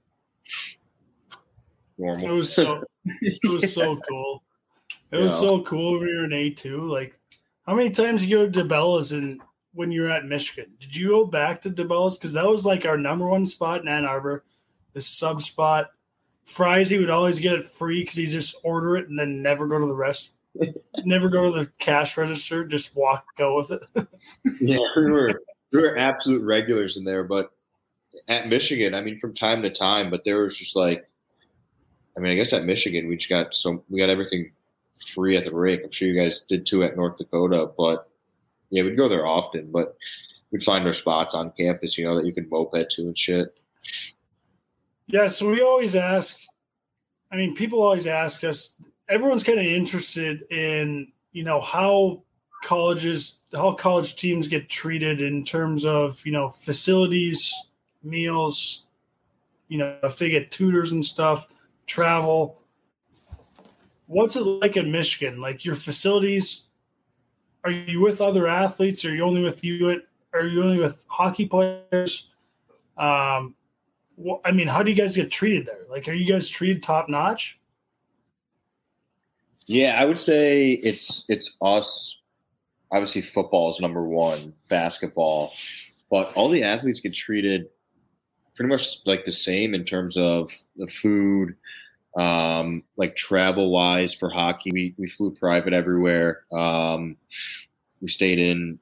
It was so (laughs) it was so cool. It was so cool when you were in A two. Like, how many times did you go to DeBella's and when you were at Michigan? Did you go back to DeBella's? Because that was like our number one spot in Ann Arbor, the sub spot. Fries, he would always get it free because he just order it and then never go to the rest, (laughs) never go to the cash register, just walk go with it. (laughs)
yeah, we were we were absolute regulars in there, but at Michigan, I mean, from time to time, but there was just like, I mean, I guess at Michigan we just got so we got everything free at the rink. I'm sure you guys did too at North Dakota, but yeah, we'd go there often, but we'd find our spots on campus, you know, that you could moped to and shit.
Yeah, so we always ask. I mean, people always ask us. Everyone's kind of interested in you know how colleges, how college teams get treated in terms of you know facilities, meals, you know if they get tutors and stuff, travel. What's it like in Michigan? Like your facilities, are you with other athletes? Are you only with you? Are you only with hockey players? Um, well, I mean, how do you guys get treated there? Like, are you guys treated top notch?
Yeah, I would say it's it's us. Obviously, football is number one, basketball, but all the athletes get treated pretty much like the same in terms of the food, um, like travel wise for hockey. We we flew private everywhere. Um, we stayed in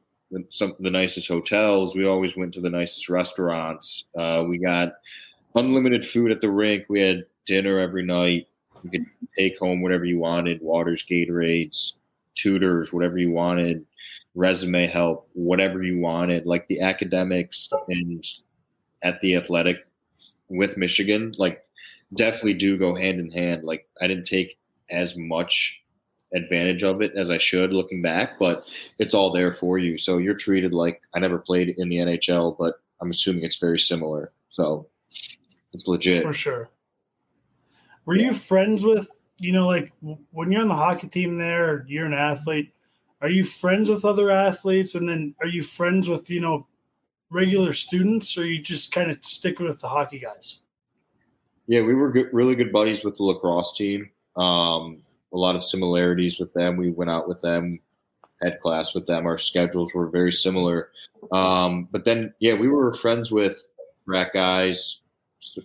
some of the nicest hotels. We always went to the nicest restaurants. Uh, we got unlimited food at the rink. We had dinner every night. You could take home whatever you wanted waters, Gatorades, tutors, whatever you wanted, resume help, whatever you wanted. Like the academics and at the athletic with Michigan, like definitely do go hand in hand. Like I didn't take as much advantage of it as I should looking back, but it's all there for you. So you're treated like I never played in the NHL, but I'm assuming it's very similar. So it's legit.
For sure. Were you friends with, you know, like when you're on the hockey team there, you're an athlete, are you friends with other athletes? And then are you friends with, you know, regular students or you just kind of stick with the hockey guys?
Yeah, we were good, really good buddies with the lacrosse team. Um, a lot of similarities with them. We went out with them, had class with them. Our schedules were very similar. Um, but then, yeah, we were friends with frat guys,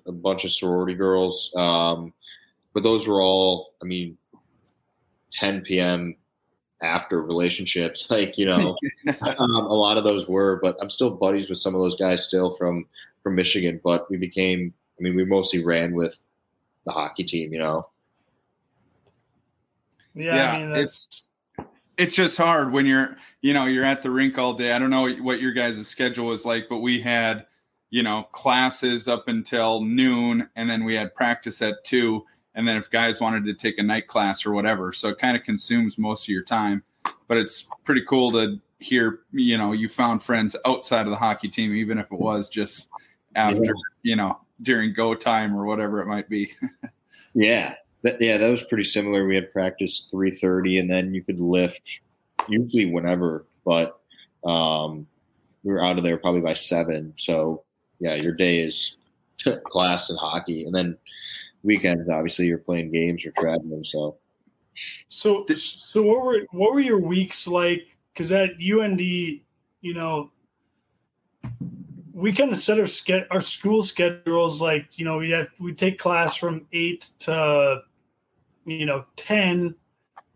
a bunch of sorority girls. Um, but those were all, I mean, 10 p.m. after relationships. (laughs) Like, you know, (laughs) um, a lot of those were, but I'm still buddies with some of those guys still from from Michigan. But we became, I mean, we mostly ran with the hockey team, you know.
Yeah,
Yeah,
I mean, that's,
it's it's just hard when you're you know you're at the rink all day. I don't know what your guys' schedule was like, but we had you know classes up until noon, and then we had practice at two, and then if guys wanted to take a night class or whatever, so it kind of consumes most of your time. But it's pretty cool to hear you know you found friends outside of the hockey team, even if it was just after
Yeah.
you know during go time or whatever it might be. (laughs)
Yeah, that, yeah, that was pretty similar. We had practice three thirty, and then you could lift usually whenever, but um, we were out of there probably by seven. So yeah, your day is (laughs) class and hockey, and then weekends obviously you're playing games or traveling. So
so, so what were, what were your weeks like? Cause at UND, you know, we kind of set our ske- our school schedules like you know we have we take class from eight to you know ten,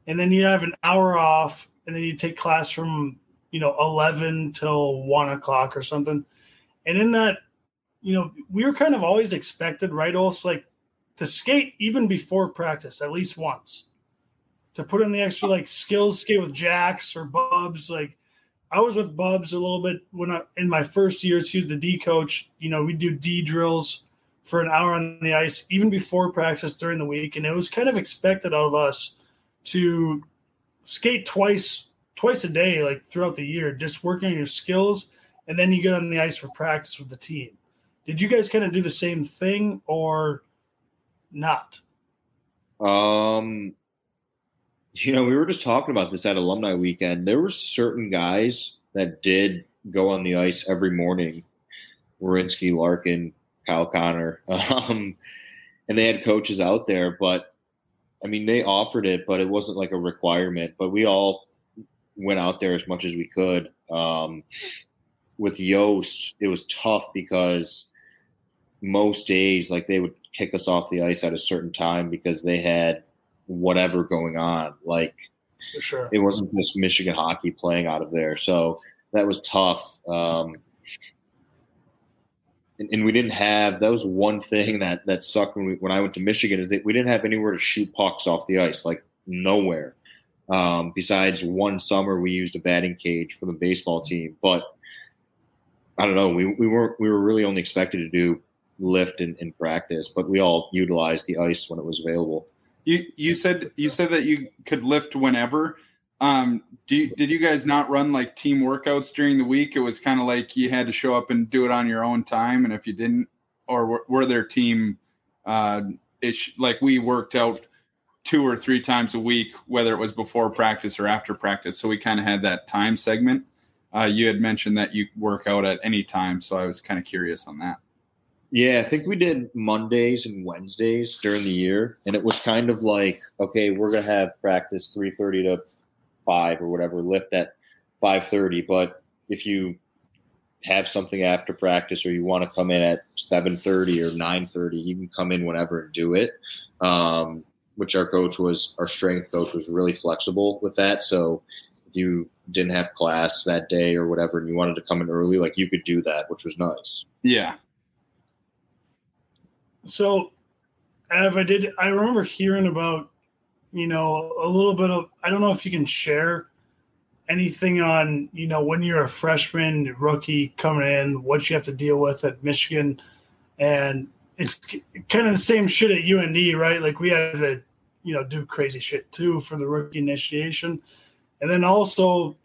and then you have an hour off, and then you take class from you know eleven till one o'clock or something, and in that, you know, we were kind of always expected, right? Also, like to skate even before practice at least once, to put in the extra like skills, skate with jacks or bubs, like I was with Bubs a little bit when I in my first years. He was the D coach. You know, we do D drills for an hour on the ice, even before practice during the week, and it was kind of expected of us to skate twice twice a day, like throughout the year, just working on your skills, and then you get on the ice for practice with the team. Did you guys kind of do the same thing or not?
Um, you know, we were just talking about this at alumni weekend. There were certain guys that did go on the ice every morning. Werenski, Larkin, Kyle Connor, (laughs) um, and they had coaches out there. But I mean, they offered it, but it wasn't like a requirement. But we all went out there as much as we could. Um, with Yost, it was tough because most days, like they would kick us off the ice at a certain time because they had whatever going on. Like
For sure.
it wasn't just Michigan hockey playing out of there. So that was tough. Um, and, and we didn't have that was one thing that that sucked when we when I went to Michigan is that we didn't have anywhere to shoot pucks off the ice, like nowhere. Um, besides one summer, we used a batting cage for the baseball team, but I don't know. We we weren't we were really only expected to do lift in, in practice, but we all utilized the ice when it was available.
You you said you said that you could lift whenever. Um, you, did you guys not run like team workouts during the week? It was kind of like you had to show up and do it on your own time, and if you didn't, or were, were there team uh, ish like we worked out two or three times a week, whether it was before practice or after practice. So we kind of had that time segment. Uh, you had mentioned that you work out at any time, so I was kind of curious on that.
Yeah, I think we did Mondays and Wednesdays during the year, and it was kind of like, okay, we're gonna have practice three thirty to five or whatever, lift at five thirty. But if you have something after practice or you want to come in at seven thirty or nine thirty, you can come in whenever and do it. Um, which our coach was, our strength coach was really flexible with that. So if you didn't have class that day or whatever, and you wanted to come in early, like you could do that, which was nice.
Yeah,
So, Av, I did. I remember hearing about, you know, a little bit of. I don't know if you can share anything on, you know, when you're a freshman rookie coming in, what you have to deal with at Michigan, and it's kind of the same shit at UND, right? Like we have to, you know, do crazy shit too for the rookie initiation, and then also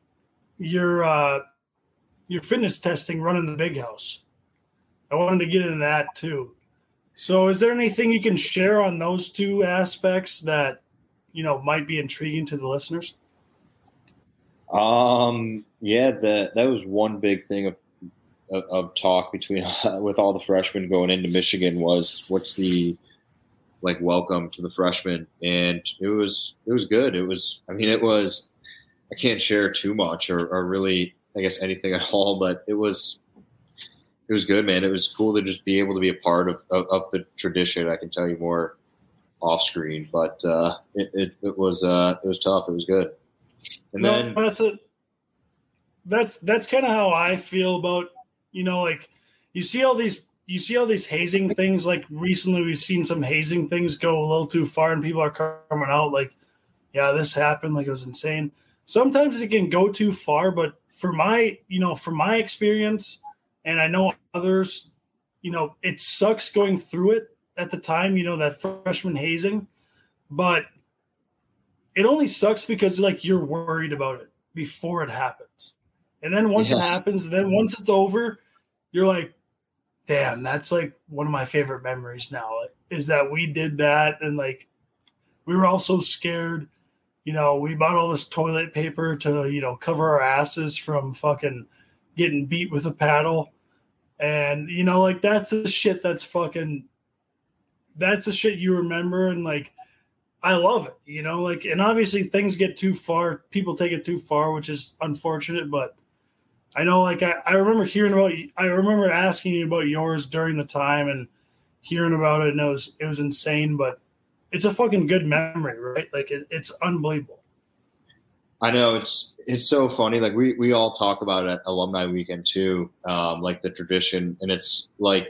your uh, your fitness testing running the big house. I wanted to get into that too. So, is there anything you can share on those two aspects that you know might be intriguing to the listeners?
Um, yeah, that that was one big thing of of, of talk between (laughs) with all the freshmen going into Michigan was what's the like welcome to the freshmen, and it was it was good. It was, I mean, it was. I can't share too much or, or really, I guess, anything at (laughs) all, but it was it was good, man. It was cool to just be able to be a part of, of, of the tradition. I can tell you more off screen, but uh, it, it, it was uh, it was tough. It was good. And
no,
then
that's it. That's that's kind of how I feel about you know like you see all these you see all these hazing things like recently we've seen some hazing things go a little too far and people are coming out like yeah this happened like it was insane sometimes it can go too far but for my you know from my experience and i know others you know it sucks going through it at the time you know that freshman hazing but it only sucks because like you're worried about it before it happens and then once it
Yeah.
happens then once it's over you're like damn that's like one of my favorite memories now is that we did that and like we were all so scared you know we bought all this toilet paper to you know cover our asses from fucking getting beat with a paddle. And you know like that's the shit that's fucking that's the shit you remember. And like i love it you know like and obviously things get too far people take it too far which is unfortunate but i know like i, I remember hearing about i remember asking you about yours during the time and hearing about it and it was it was insane but it's a fucking good memory right? Like it, it's unbelievable
I know it's it's so funny. Like we we all talk about it at alumni weekend too, um, like the tradition, and it's like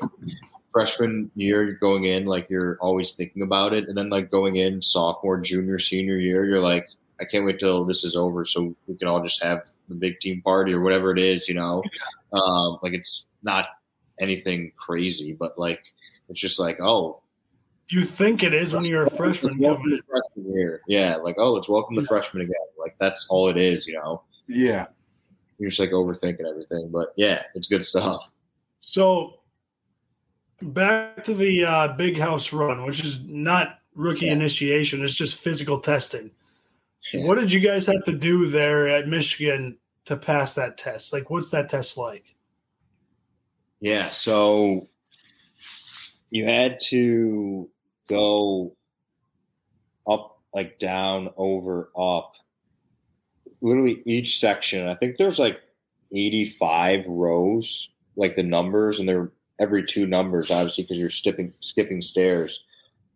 freshman year going in, like you're always thinking about it, and then like going in sophomore, junior, senior year, you're like, I can't wait till this is over so we can all just have the big team party or whatever it is, you know. Um, like it's not anything crazy, but like it's just like, oh,
You think it is when you're a freshman
welcome
coming
freshman here. Yeah, like oh, let's welcome the freshman again. Like that's all it is, you know.
Yeah.
You're just like overthinking everything, but yeah, it's good stuff.
So back to the uh, big house run, which is not rookie
Yeah.
initiation; it's just physical testing.
Yeah.
What did you guys have to do there at Michigan to pass that test? Like, what's that test like?
Yeah, so you had to go up, like down, over, up. Literally each section. I think there's like 85 rows, like the numbers, and they're every two numbers, obviously, because you're skipping skipping stairs.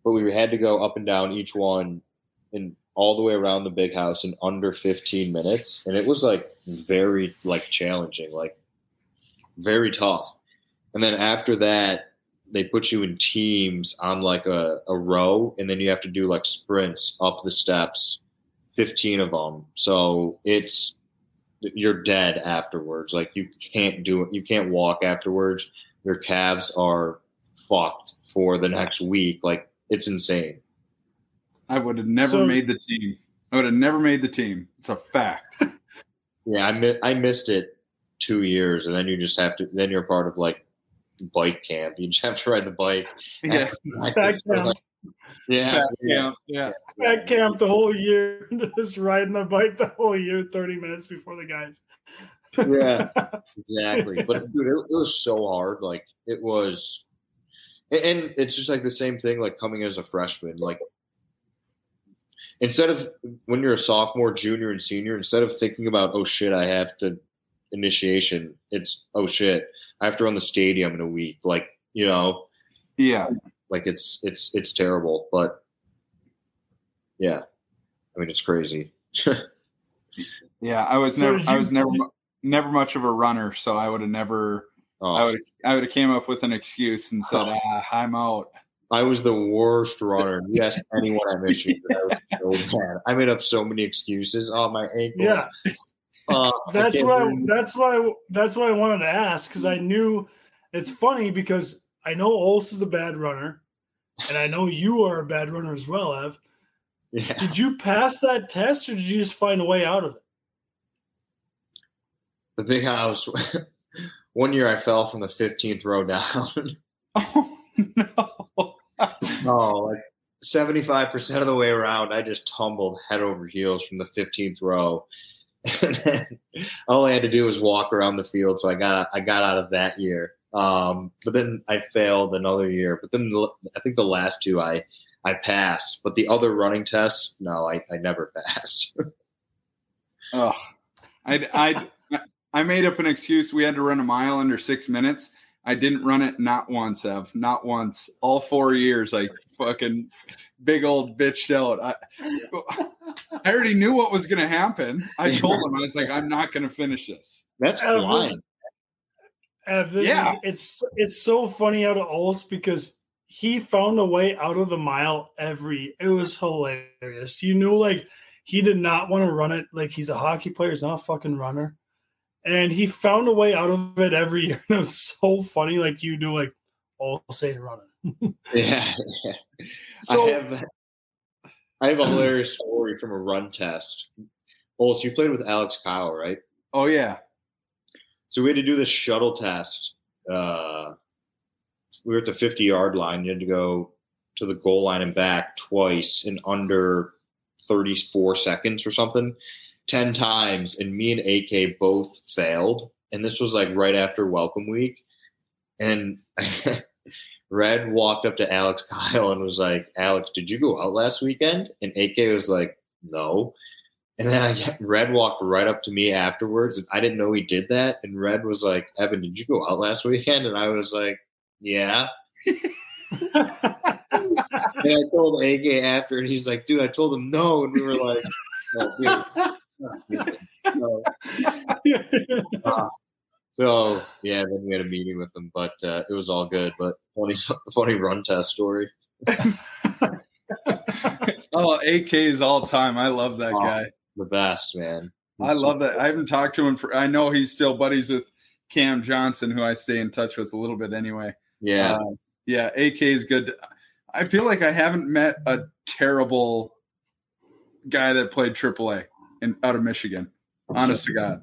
But we had to go up and down each one and all the way around the big house in under 15 minutes. And it was like very like challenging, like very tough. And then after that, they put you in teams on like a, a row, and then you have to do like sprints up the steps, 15 of them. So it's, you're dead afterwards. Like you can't do it. You can't walk afterwards. Your calves are fucked for the next week. Like it's insane.
I would have never
So-
made the team. I would have never made the team. It's a fact. (laughs)
Yeah, I mi- I missed it two years, and then you just have to. Then you're part of like bike camp. You just have to ride the bike.
yeah. (laughs)
Back down.
yeah,
Fat
yeah.
camp. Yeah.
At camp the whole year, (laughs) just riding the bike the whole year, thirty minutes before the guys.
Yeah. (laughs) exactly. But dude, it, it was so hard. Like it was, and- and it's just like the same thing. Like coming as a freshman, like instead of when you're a sophomore, junior, and senior, instead of thinking about oh shit, I have to initiation, it's oh shit, I have to run the stadium in a week. Like you know,
Yeah.
like it's it's it's terrible. But yeah, I mean it's crazy. (laughs)
Yeah. I was
So
never
did
I was never never much of a runner, so I would have never I
Oh,
would I would have came up with an excuse and said, ah, I'm out.
I was the worst runner. Yes, anyone at Michigan, I was so. (laughs) I made up so many excuses. Oh, my ankle.
Yeah,
Uh,
that's why. That's why. That's why I wanted to ask because I knew it's funny because I know Ols is a bad runner, and I know you are a bad runner as well, Ev.
Yeah.
Did you pass that test, or did you just find a way out of it?
The big house. (laughs) One year I fell from the 15th row down. (laughs)
Oh no.
oh, like 75% of the way around, I just tumbled head over heels from the 15th row. (laughs) And then all I had to do was walk around the field. So I got I got out of that year. Um, but then I failed another year. But then the, I think the last two I I passed. But the other running tests, no, I, I never (laughs) passed.
Oh, I, I, I made up an excuse. We had to run a mile under six minutes. I didn't run it not once, Ev, not once. All four years, I fucking big old bitched out. I, I already knew what was going to happen. I told him, I was like, I'm not going to finish this.
That's
Uh,
flying.
listen, Ev, this
Yeah.
is, it's it's so funny out of Ols because he found a way out of the mile every. It was hilarious. You knew like he did not want to run it. Like he's a hockey player, he's not a fucking runner, and he found a way out of it every year. (laughs) And it was so funny. Like you do, like Ols ain't running. (laughs)
Yeah. yeah.
So
I have I have a hilarious story from a run test. Oh, so you played with Alex Kile, right?
Oh, yeah.
So we had to do this shuttle test. Uh, we were at the 50 yard line. You had to go to the goal line and back twice in under 34 seconds or something, 10 times. And me and AK both failed. And this was like right after welcome week. And (laughs) Red walked up to Alex Kile and was like, Alex, did you go out last weekend? And AK was like, no. And then I get, Red walked right up to me afterwards, and I didn't know he did that. And Red was like, "Evan, did you go out last weekend?" And I was like, "Yeah." (laughs) and I told AK after, and he's like, "Dude, I told him no." And we were like. So, (laughs) uh, so, yeah, then we had a meeting with him, but uh, it was all good. But funny, (laughs) funny run test story. (laughs)
Oh, AK is all time. I love that
Oh,
guy.
The best, man.
I love that. I haven't talked to him for. I know he's still buddies with Cam Johnson, who I stay in touch with a little bit anyway.
Yeah.
Uh, yeah, AK is good. I feel like I haven't met a terrible guy that played AAA in out of Michigan. Honest to God.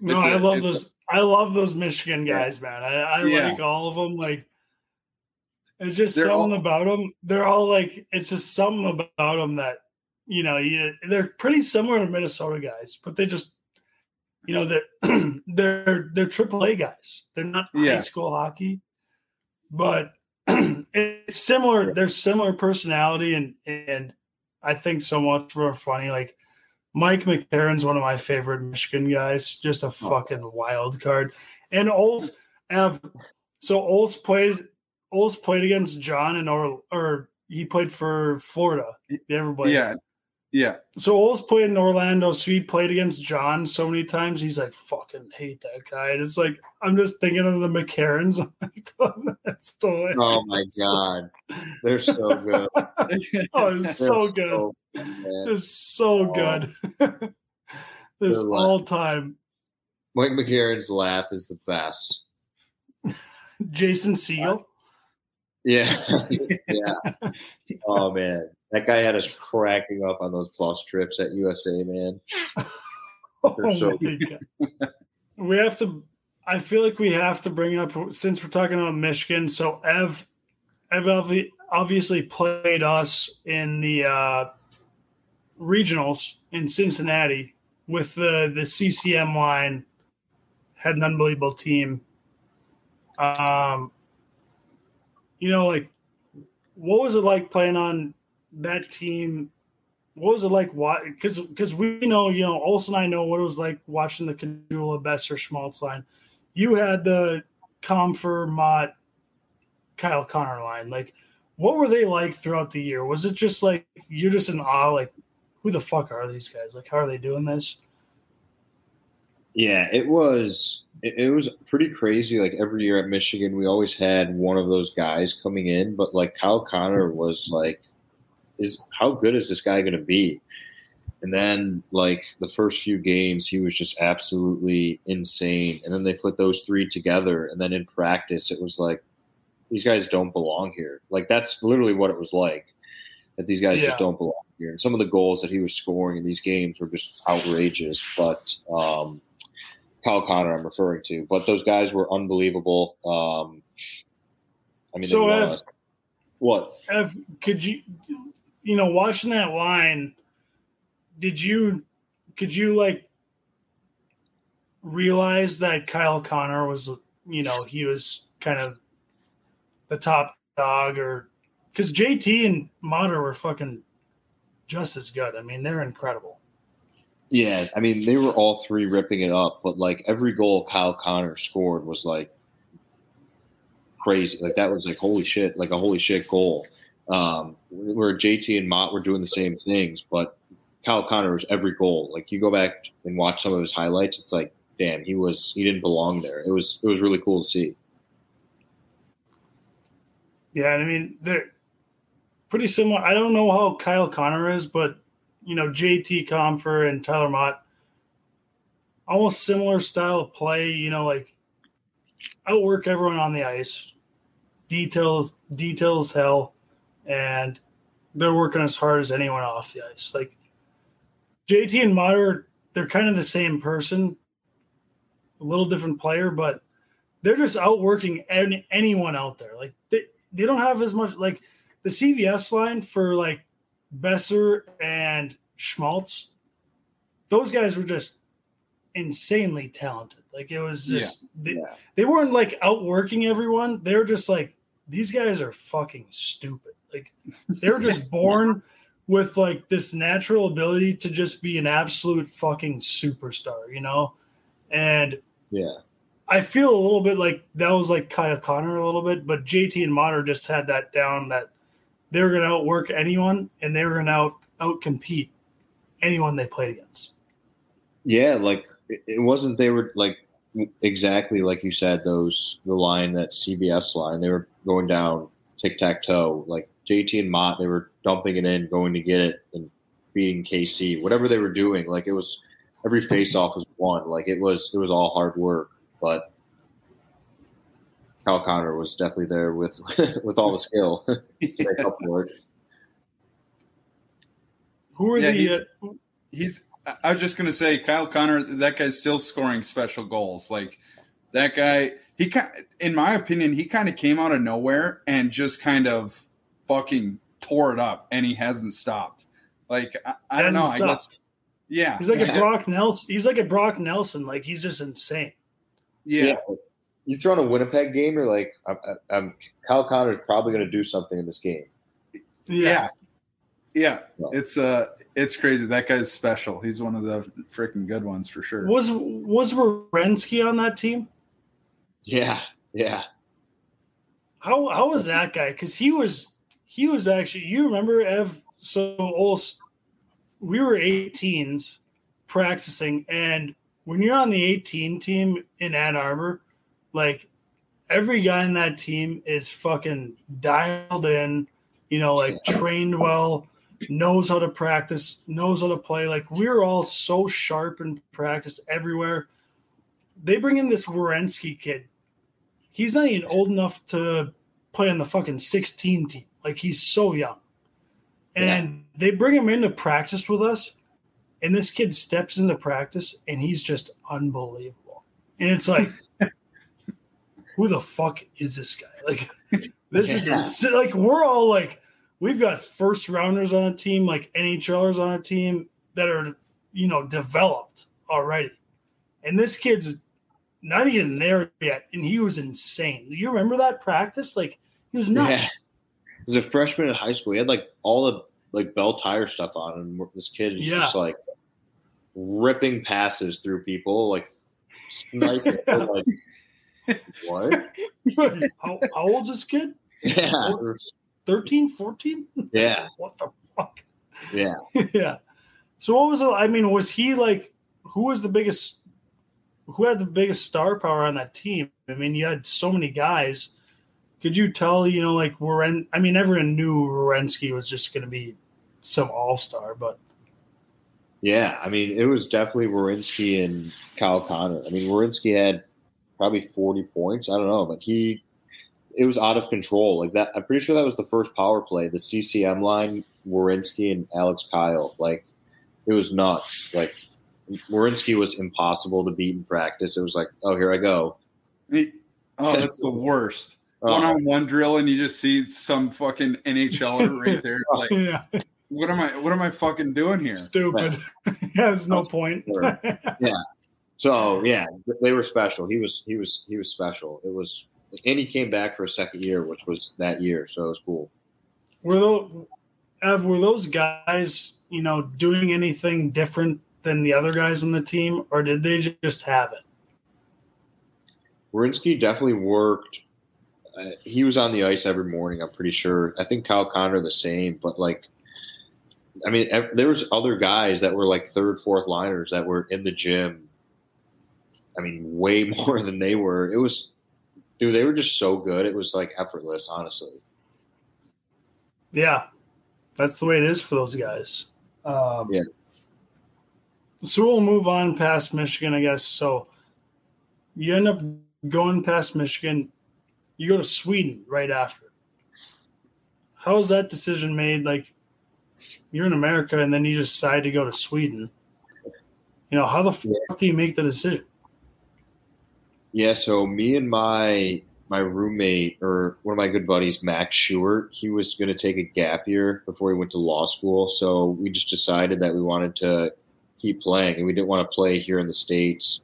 No,
a-
I love those. I love those Michigan guys, man. I, I
Yeah.
like all of them. Like, it's just
They're
something
all-
about them. They're all like, it's just something about them that you know. You, they're pretty similar to Minnesota guys, but they just, you know, they're (clears throat) they're they're AAA guys. They're not high school hockey, but (clears throat) it's similar. They're similar personality, and and I think so much more funny. Like Mike McCarron's one of my favorite Michigan guys. Just a oh. fucking wild card. And Oles have so Oles plays Oles played against John and or or he played for Florida. Everybody.
Yeah, yeah.
So Oles played in Orlando. Sweet played against John so many times. He's like, fucking hate that guy. And it's like I'm just thinking of the McCarrons. (laughs) That's so
Oh (laughs) my god, they're so good. (laughs)
oh, it's so good. It's so
Oh.
good. this
They're
all time.
Mike McCarron's laugh is the best.
Jason Segel.
Yeah, yeah. Oh man, that guy had us cracking up on those bus trips at USA, man. (laughs)
Oh
so-
we have to. I feel like we have to bring up since we're talking about Michigan. So Ev, Ev obviously played us in the uh, regionals in Cincinnati with the the CCM line. Had an unbelievable team. Um, you know, like what was it like playing on that team? What was it like? Why? Because because we know, you know, Olson and I know what it was like watching the Caggiula Boeser Schmaltz line. You had the Compher Motte Kyle Connor line. Like, what were they like throughout the year? Was it just like you're just in awe? Like, who the fuck are these guys? Like, how are they doing this?
Yeah, it was it, it was pretty crazy. Like every year at Michigan, we always had one of those guys coming in, but like Kyle Connor was like, is how good is this guy going to be? And then like the first few games, he was just absolutely insane. And then they put those three together, and then in practice, it was like these guys don't belong here. Like that's literally what it was like. That these guys
Yeah.
just don't belong here. And some of the goals that he was scoring in these games were just outrageous. But um, Kyle Connor, I'm referring to. But those guys were unbelievable. Um, I mean,
So Ev-
what?
Ev, could you, you know, watching that line, did you, could you like realize that Kyle Connor was, you know, he was kind of the top dog or because JT and Motte were fucking just as good. I mean, they're incredible.
Yeah, I mean, they were all three ripping it up, but like every goal Kyle Connor scored was like crazy. Like that was like holy shit, like a holy shit goal. Um, where JT and Motte were doing the same things, but Kyle Connor was every goal. Like you go back and watch some of his highlights, it's like, damn, he was he didn't belong there. It was it was really cool to see.
Yeah, and I mean they're pretty similar. I don't know how Kyle Connor is, but you know JT Compher and Tyler Motte, almost similar style of play. You know, like outwork everyone on the ice, details details hell, and they're working as hard as anyone off the ice. Like JT and are they're kind of the same person, a little different player, but they're just outworking any, anyone out there. Like they, they don't have as much like the CBS line for like Boeser and Schmaltz. Those guys were just insanely talented. Like it was just they,
Yeah.
they weren't like outworking everyone. They were just like these guys are fucking stupid. Like they were just (laughs) born with like this natural ability to just be an absolute fucking superstar, you know? And
Yeah.
I feel a little bit like that was like Kyle Connor a little bit, but JT and Motte just had that down that they were going to outwork anyone and they were going to out out compete anyone they played against.
Yeah, like it wasn't they were like exactly like you said those the line that CBS line they were going down tic tac toe like JT and Motte, they were dumping it in, going to get it, and beating KC. Whatever they were doing, like it was every face off was won. Like it was it was all hard work, but Kyle Connor was definitely there with (laughs) with all the skill. (laughs)
Who are
Yeah,
the?
he's-
Uh,
he's I was just gonna say Kyle Connor. That guy's still scoring special goals. Like that guy, he kind, in my opinion, he kind of came out of nowhere and just kind of fucking tore it up, and he hasn't stopped. Like I, I don't
hasn't
know. I guess yeah,
He's like
I
a
guess-
Brock Nelson. He's like a Brock Nelson. Like he's just insane.
Yeah,
You throw in a Winnipeg game, you're like, I'm, I'm, Kyle Connor's probably going to do something in this game.
yeah, yeah.
No.
It's uh, it's crazy. That guy's special. He's one of the freaking good ones for sure.
Was was Werenski on that team?
Yeah, yeah,
How how was that guy? Because he was he was actually you remember Ev so Ols, we were 18s practicing and when you're on the 18 team in Ann Arbor, like every guy in that team is fucking dialed in, you know, like trained well, knows how to practice, knows how to play. Like we're all so sharp in practice everywhere. They bring in this Werenski kid. He's not even old enough to play on the fucking 16 team. Like he's so young. And they bring him into practice with us. And this kid steps into practice and he's just unbelievable. And it's like, (laughs) who the fuck is this guy? Like, (laughs) this is
Yeah.
like, we're all like, we've got first rounders on a team, like NHLers on a team that are, you know, developed already. And this kid's not even there yet. And he was insane. Do you remember that practice? Like, he was nuts.
Yeah. As a freshman in high school, he had like all the like Belle Tire stuff on, and this kid is
Yeah.
just like ripping passes through people, like sniping. (laughs) like, what? (laughs)
how, how old's this kid?
Yeah, it
13, 14?
yeah, (laughs)
What the fuck?
yeah.
yeah. So what was it? I mean, was he like who was the biggest who had the biggest star power on that team? I mean, you had so many guys. Could you tell, you know, like Weren I mean, everyone knew Werenski was just gonna be some all star, but
Yeah, I mean, it was definitely Werenski and Kyle Connor. I mean, Werenski had probably 40 points. I don't know, but he, it was out of control. Like that, I'm pretty sure that was the first power play, the CCM line, Werenski and Alex Kile. Like, it was nuts. Like, Werenski was impossible to beat in practice. It was like, oh, here I go.
He- oh, that's the worst. One on one drill, and you just see some fucking NHLer right there. (laughs) Oh, like,
yeah,
what am I? What am I fucking doing here?
stupid. (laughs) yeah, there's no point.
Sure. (laughs) So yeah, they were special. He was he was he was special. It was, and he came back for a second year, which was that year. So it was cool.
were those Ev, were those guys, you know, doing anything different than the other guys on the team, or did they just have it?
Werenski definitely worked. Uh, he was on the ice every morning. I'm pretty sure. I think Kyle Connor the same, but like, I mean, ev- there was other guys that were like third, fourth liners that were in the gym. I mean, way (laughs) more than they were. It was, dude. They were just so good. It was like effortless, honestly.
Yeah, that's the way it is for those guys. Um,
Yeah.
So we'll move on past Michigan, I guess. So you end up going past Michigan. You go to Sweden right after. How was that decision made? Like, you're in America, and then you decide to go to Sweden. You know, how the fuck
Yeah.
do you make the decision?
Yeah, so me and my my roommate or one of my good buddies, Max Schubert, he was going to take a gap year before he went to law school. So we just decided that we wanted to keep playing, and we didn't want to play here in the states.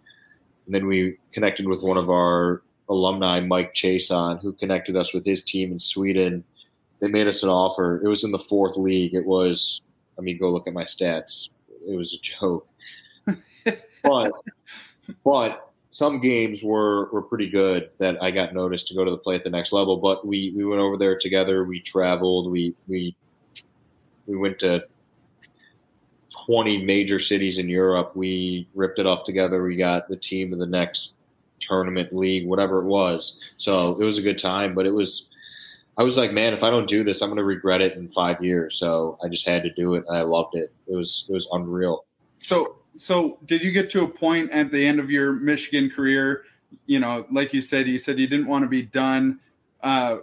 And then we connected with one of our alumni, Mike Chason, who connected us with his team in Sweden. They made us an offer. It was in the fourth league. It was, I mean, go look at my stats. It was a joke. (laughs) but, but some games were were pretty good that I got noticed to go to the play at the next level. But we we went over there together. We traveled. We we we went to twenty major cities in Europe. We ripped it up together. We got the team of the next tournament league, whatever it was. So it was a good time. But it was I was like, man, if I don't do this, I'm going to regret it in five years. So I just had to do it, and I loved it. It was it was unreal.
So, so did you get to a point at the end of your Michigan career? You know, like you said, you said you didn't want to be done. Uh,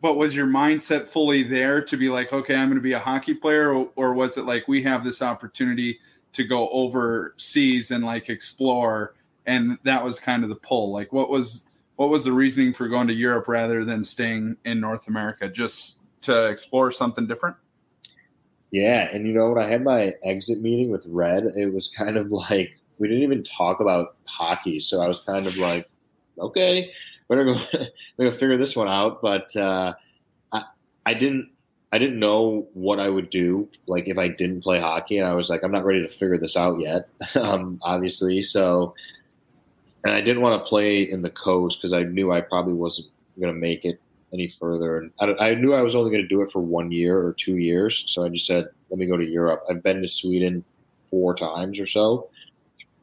but was your mindset fully there to be like, okay, I'm going to be a hockey player, or, or was it like we have this opportunity to go overseas and like explore, and that was kind of the pull? Like, what was what was the reasoning for going to Europe rather than staying in North America, just to explore something different?
Yeah, and you know when I had my exit meeting with Red, it was kind of like we didn't even talk about hockey, so I was kind of like, okay, better go, (laughs) we're gonna figure this one out. But uh, I, I didn't, I didn't know what I would do, like if I didn't play hockey, and I was like, I'm not ready to figure this out yet, (laughs) um, obviously. So, and I didn't want to play in the coast because I knew I probably wasn't going to make it any further. And I, I knew I was only going to do it for one year or two years. So I just said, let me go to Europe. I've been to Sweden four times or so,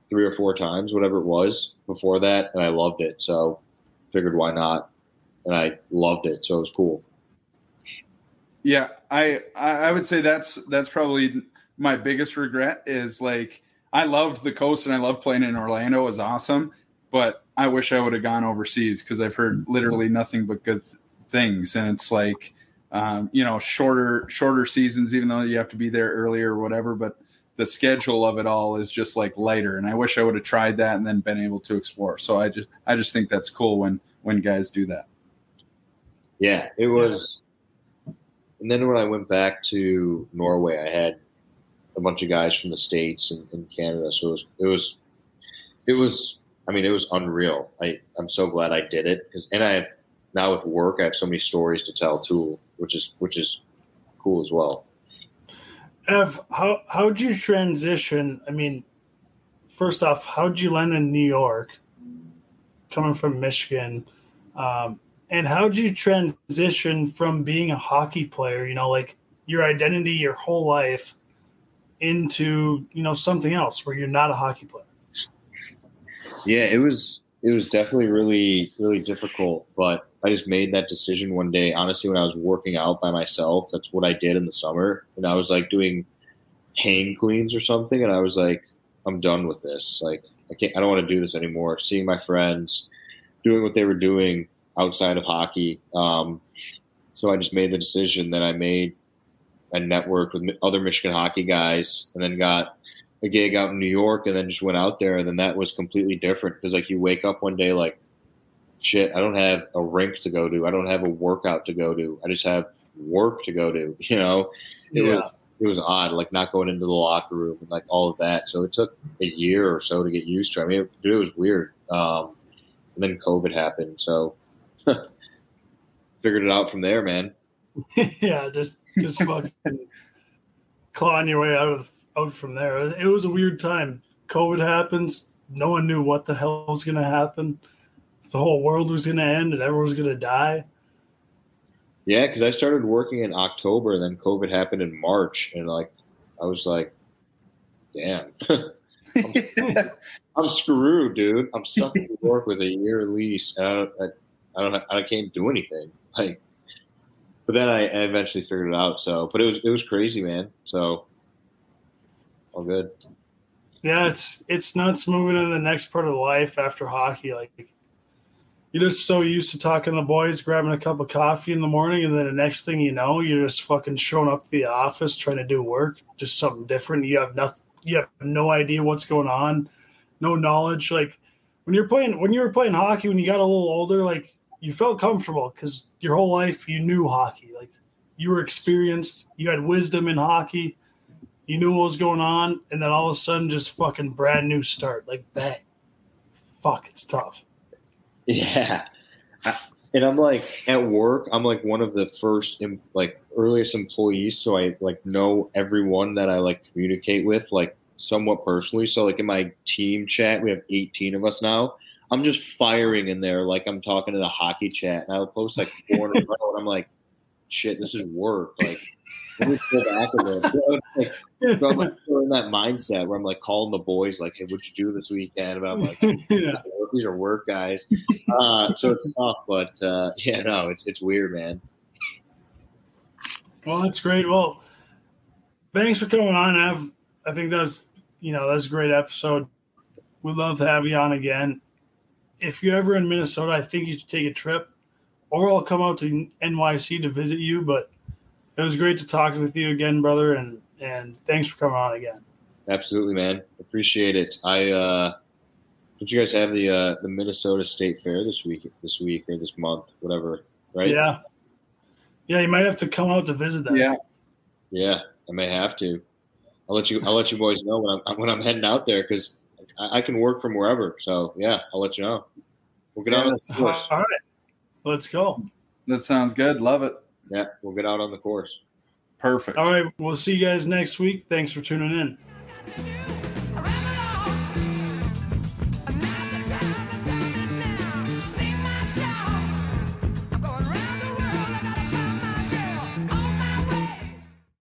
three or four times, whatever it was before that. And I loved it. So figured why not. And I loved it. So it was cool.
Yeah, I I would say that's that's probably my biggest regret is like I loved the coast and I loved playing in Orlando. It was awesome, but I wish I would have gone overseas because I've heard literally nothing but good things. And it's like um, you know shorter shorter seasons even though you have to be there earlier or whatever but the schedule of it all is just like lighter. And i wish i would have tried that and then been able to explore. So i just i just think that's cool when when guys do that.
Yeah it was and then when i went back to norway i had a bunch of guys from the states and, and canada. So it was it was it was i mean it was unreal i i'm so glad i did it because and i now with work, I have so many stories to tell too, which is which is cool as well.
Ev, how how'd you transition? I mean, first off, how'd you land in New York, coming from Michigan, um, and how'd you transition from being a hockey player? You know, like your identity, your whole life, into you know something else where you're not a hockey player.
Yeah, it was it was definitely really really difficult, but I just made that decision one day. Honestly, when I was working out by myself, that's what I did in the summer. And I was like doing hang cleans or something, and I was like, I'm done with this. Like, I can't. I don't want to do this anymore. Seeing my friends doing what they were doing outside of hockey. Um, so I just made the decision that I made. I networked with other Michigan hockey guys, and then got a gig out in New York, and then just went out there. And then that was completely different because like you wake up one day like shit, I don't have a rink to go to. I don't have a workout to go to. I just have work to go to. (laughs) You know, it yeah. was it was odd, like not going into the locker room and like all of that. So it took a year or so to get used to. I mean, it, it was weird. Um, and then COVID happened, so (laughs) figured it out from there, man. (laughs)
yeah, just just fucking clawing your way out of out from there. It was a weird time. COVID happens. No one knew what the hell was going to happen the whole world was going to end and everyone was going to die.
Yeah, because I started working in October, and then COVID happened in March, and like I was like, "Damn, (laughs) I'm, (laughs) I'm, screwed, dude. I'm stuck in New York with a year lease, and I don't, I, I don't, I can't do anything." Like, but then I, I eventually figured it out. So, but it was it was crazy, man. So, all good.
Yeah, it's it's nuts moving into the next part of life after hockey. Like you're just so used to talking to the boys, grabbing a cup of coffee in the morning, and then the next thing you know, you're just fucking showing up to the office trying to do work, just something different. You have nothing, you have no idea what's going on, no knowledge. Like when you're playing, when you were playing hockey, when you got a little older, like you felt comfortable because your whole life you knew hockey. Like you were experienced, you had wisdom in hockey, you knew what was going on, and then all of a sudden, just fucking brand new start, like bang, fuck, it's tough. (laughs)
Yeah. and I'm like at work, I'm like one of the first, like earliest employees. So I like know everyone that I like communicate with, like somewhat personally. So like in my team chat, we have 18 of us now. I'm just firing in there like I'm talking to the hockey chat, and I'll post like four in a (laughs) row, and I'm like, "Shit, this is work." Like, let me pull back a bit. So it's like, so I'm like in that mindset where I'm like calling the boys, like, "Hey, what'd you do this weekend?" I'm like, (laughs) yeah. These are work guys. Uh, so it's tough, but uh, yeah, no, it's it's weird, man.
Well, that's great. Well, thanks for coming on. I've, I think that's you know that's a great episode. We'd love to have you on again. If you're ever in Minnesota, I think you should take a trip, or I'll come out to NYC to visit you. But it was great to talk with you again, brother, and and thanks for coming on again.
Absolutely, man. Appreciate it. I uh did you guys have the uh the Minnesota State Fair this week this week or this month, whatever, right?
Yeah. Yeah, you might have to come out to visit that.
Yeah.
Yeah, I may have to. I'll let you I'll let you boys know when I'm (laughs) when I'm heading out there because I, I can work from wherever. So yeah, I'll let you know. We'll get
Yeah,
on
that's
the
All Let's go.
That sounds good. Love it.
Yeah, we'll get out on the course.
Perfect.
All right. We'll see you guys next week. Thanks for tuning in.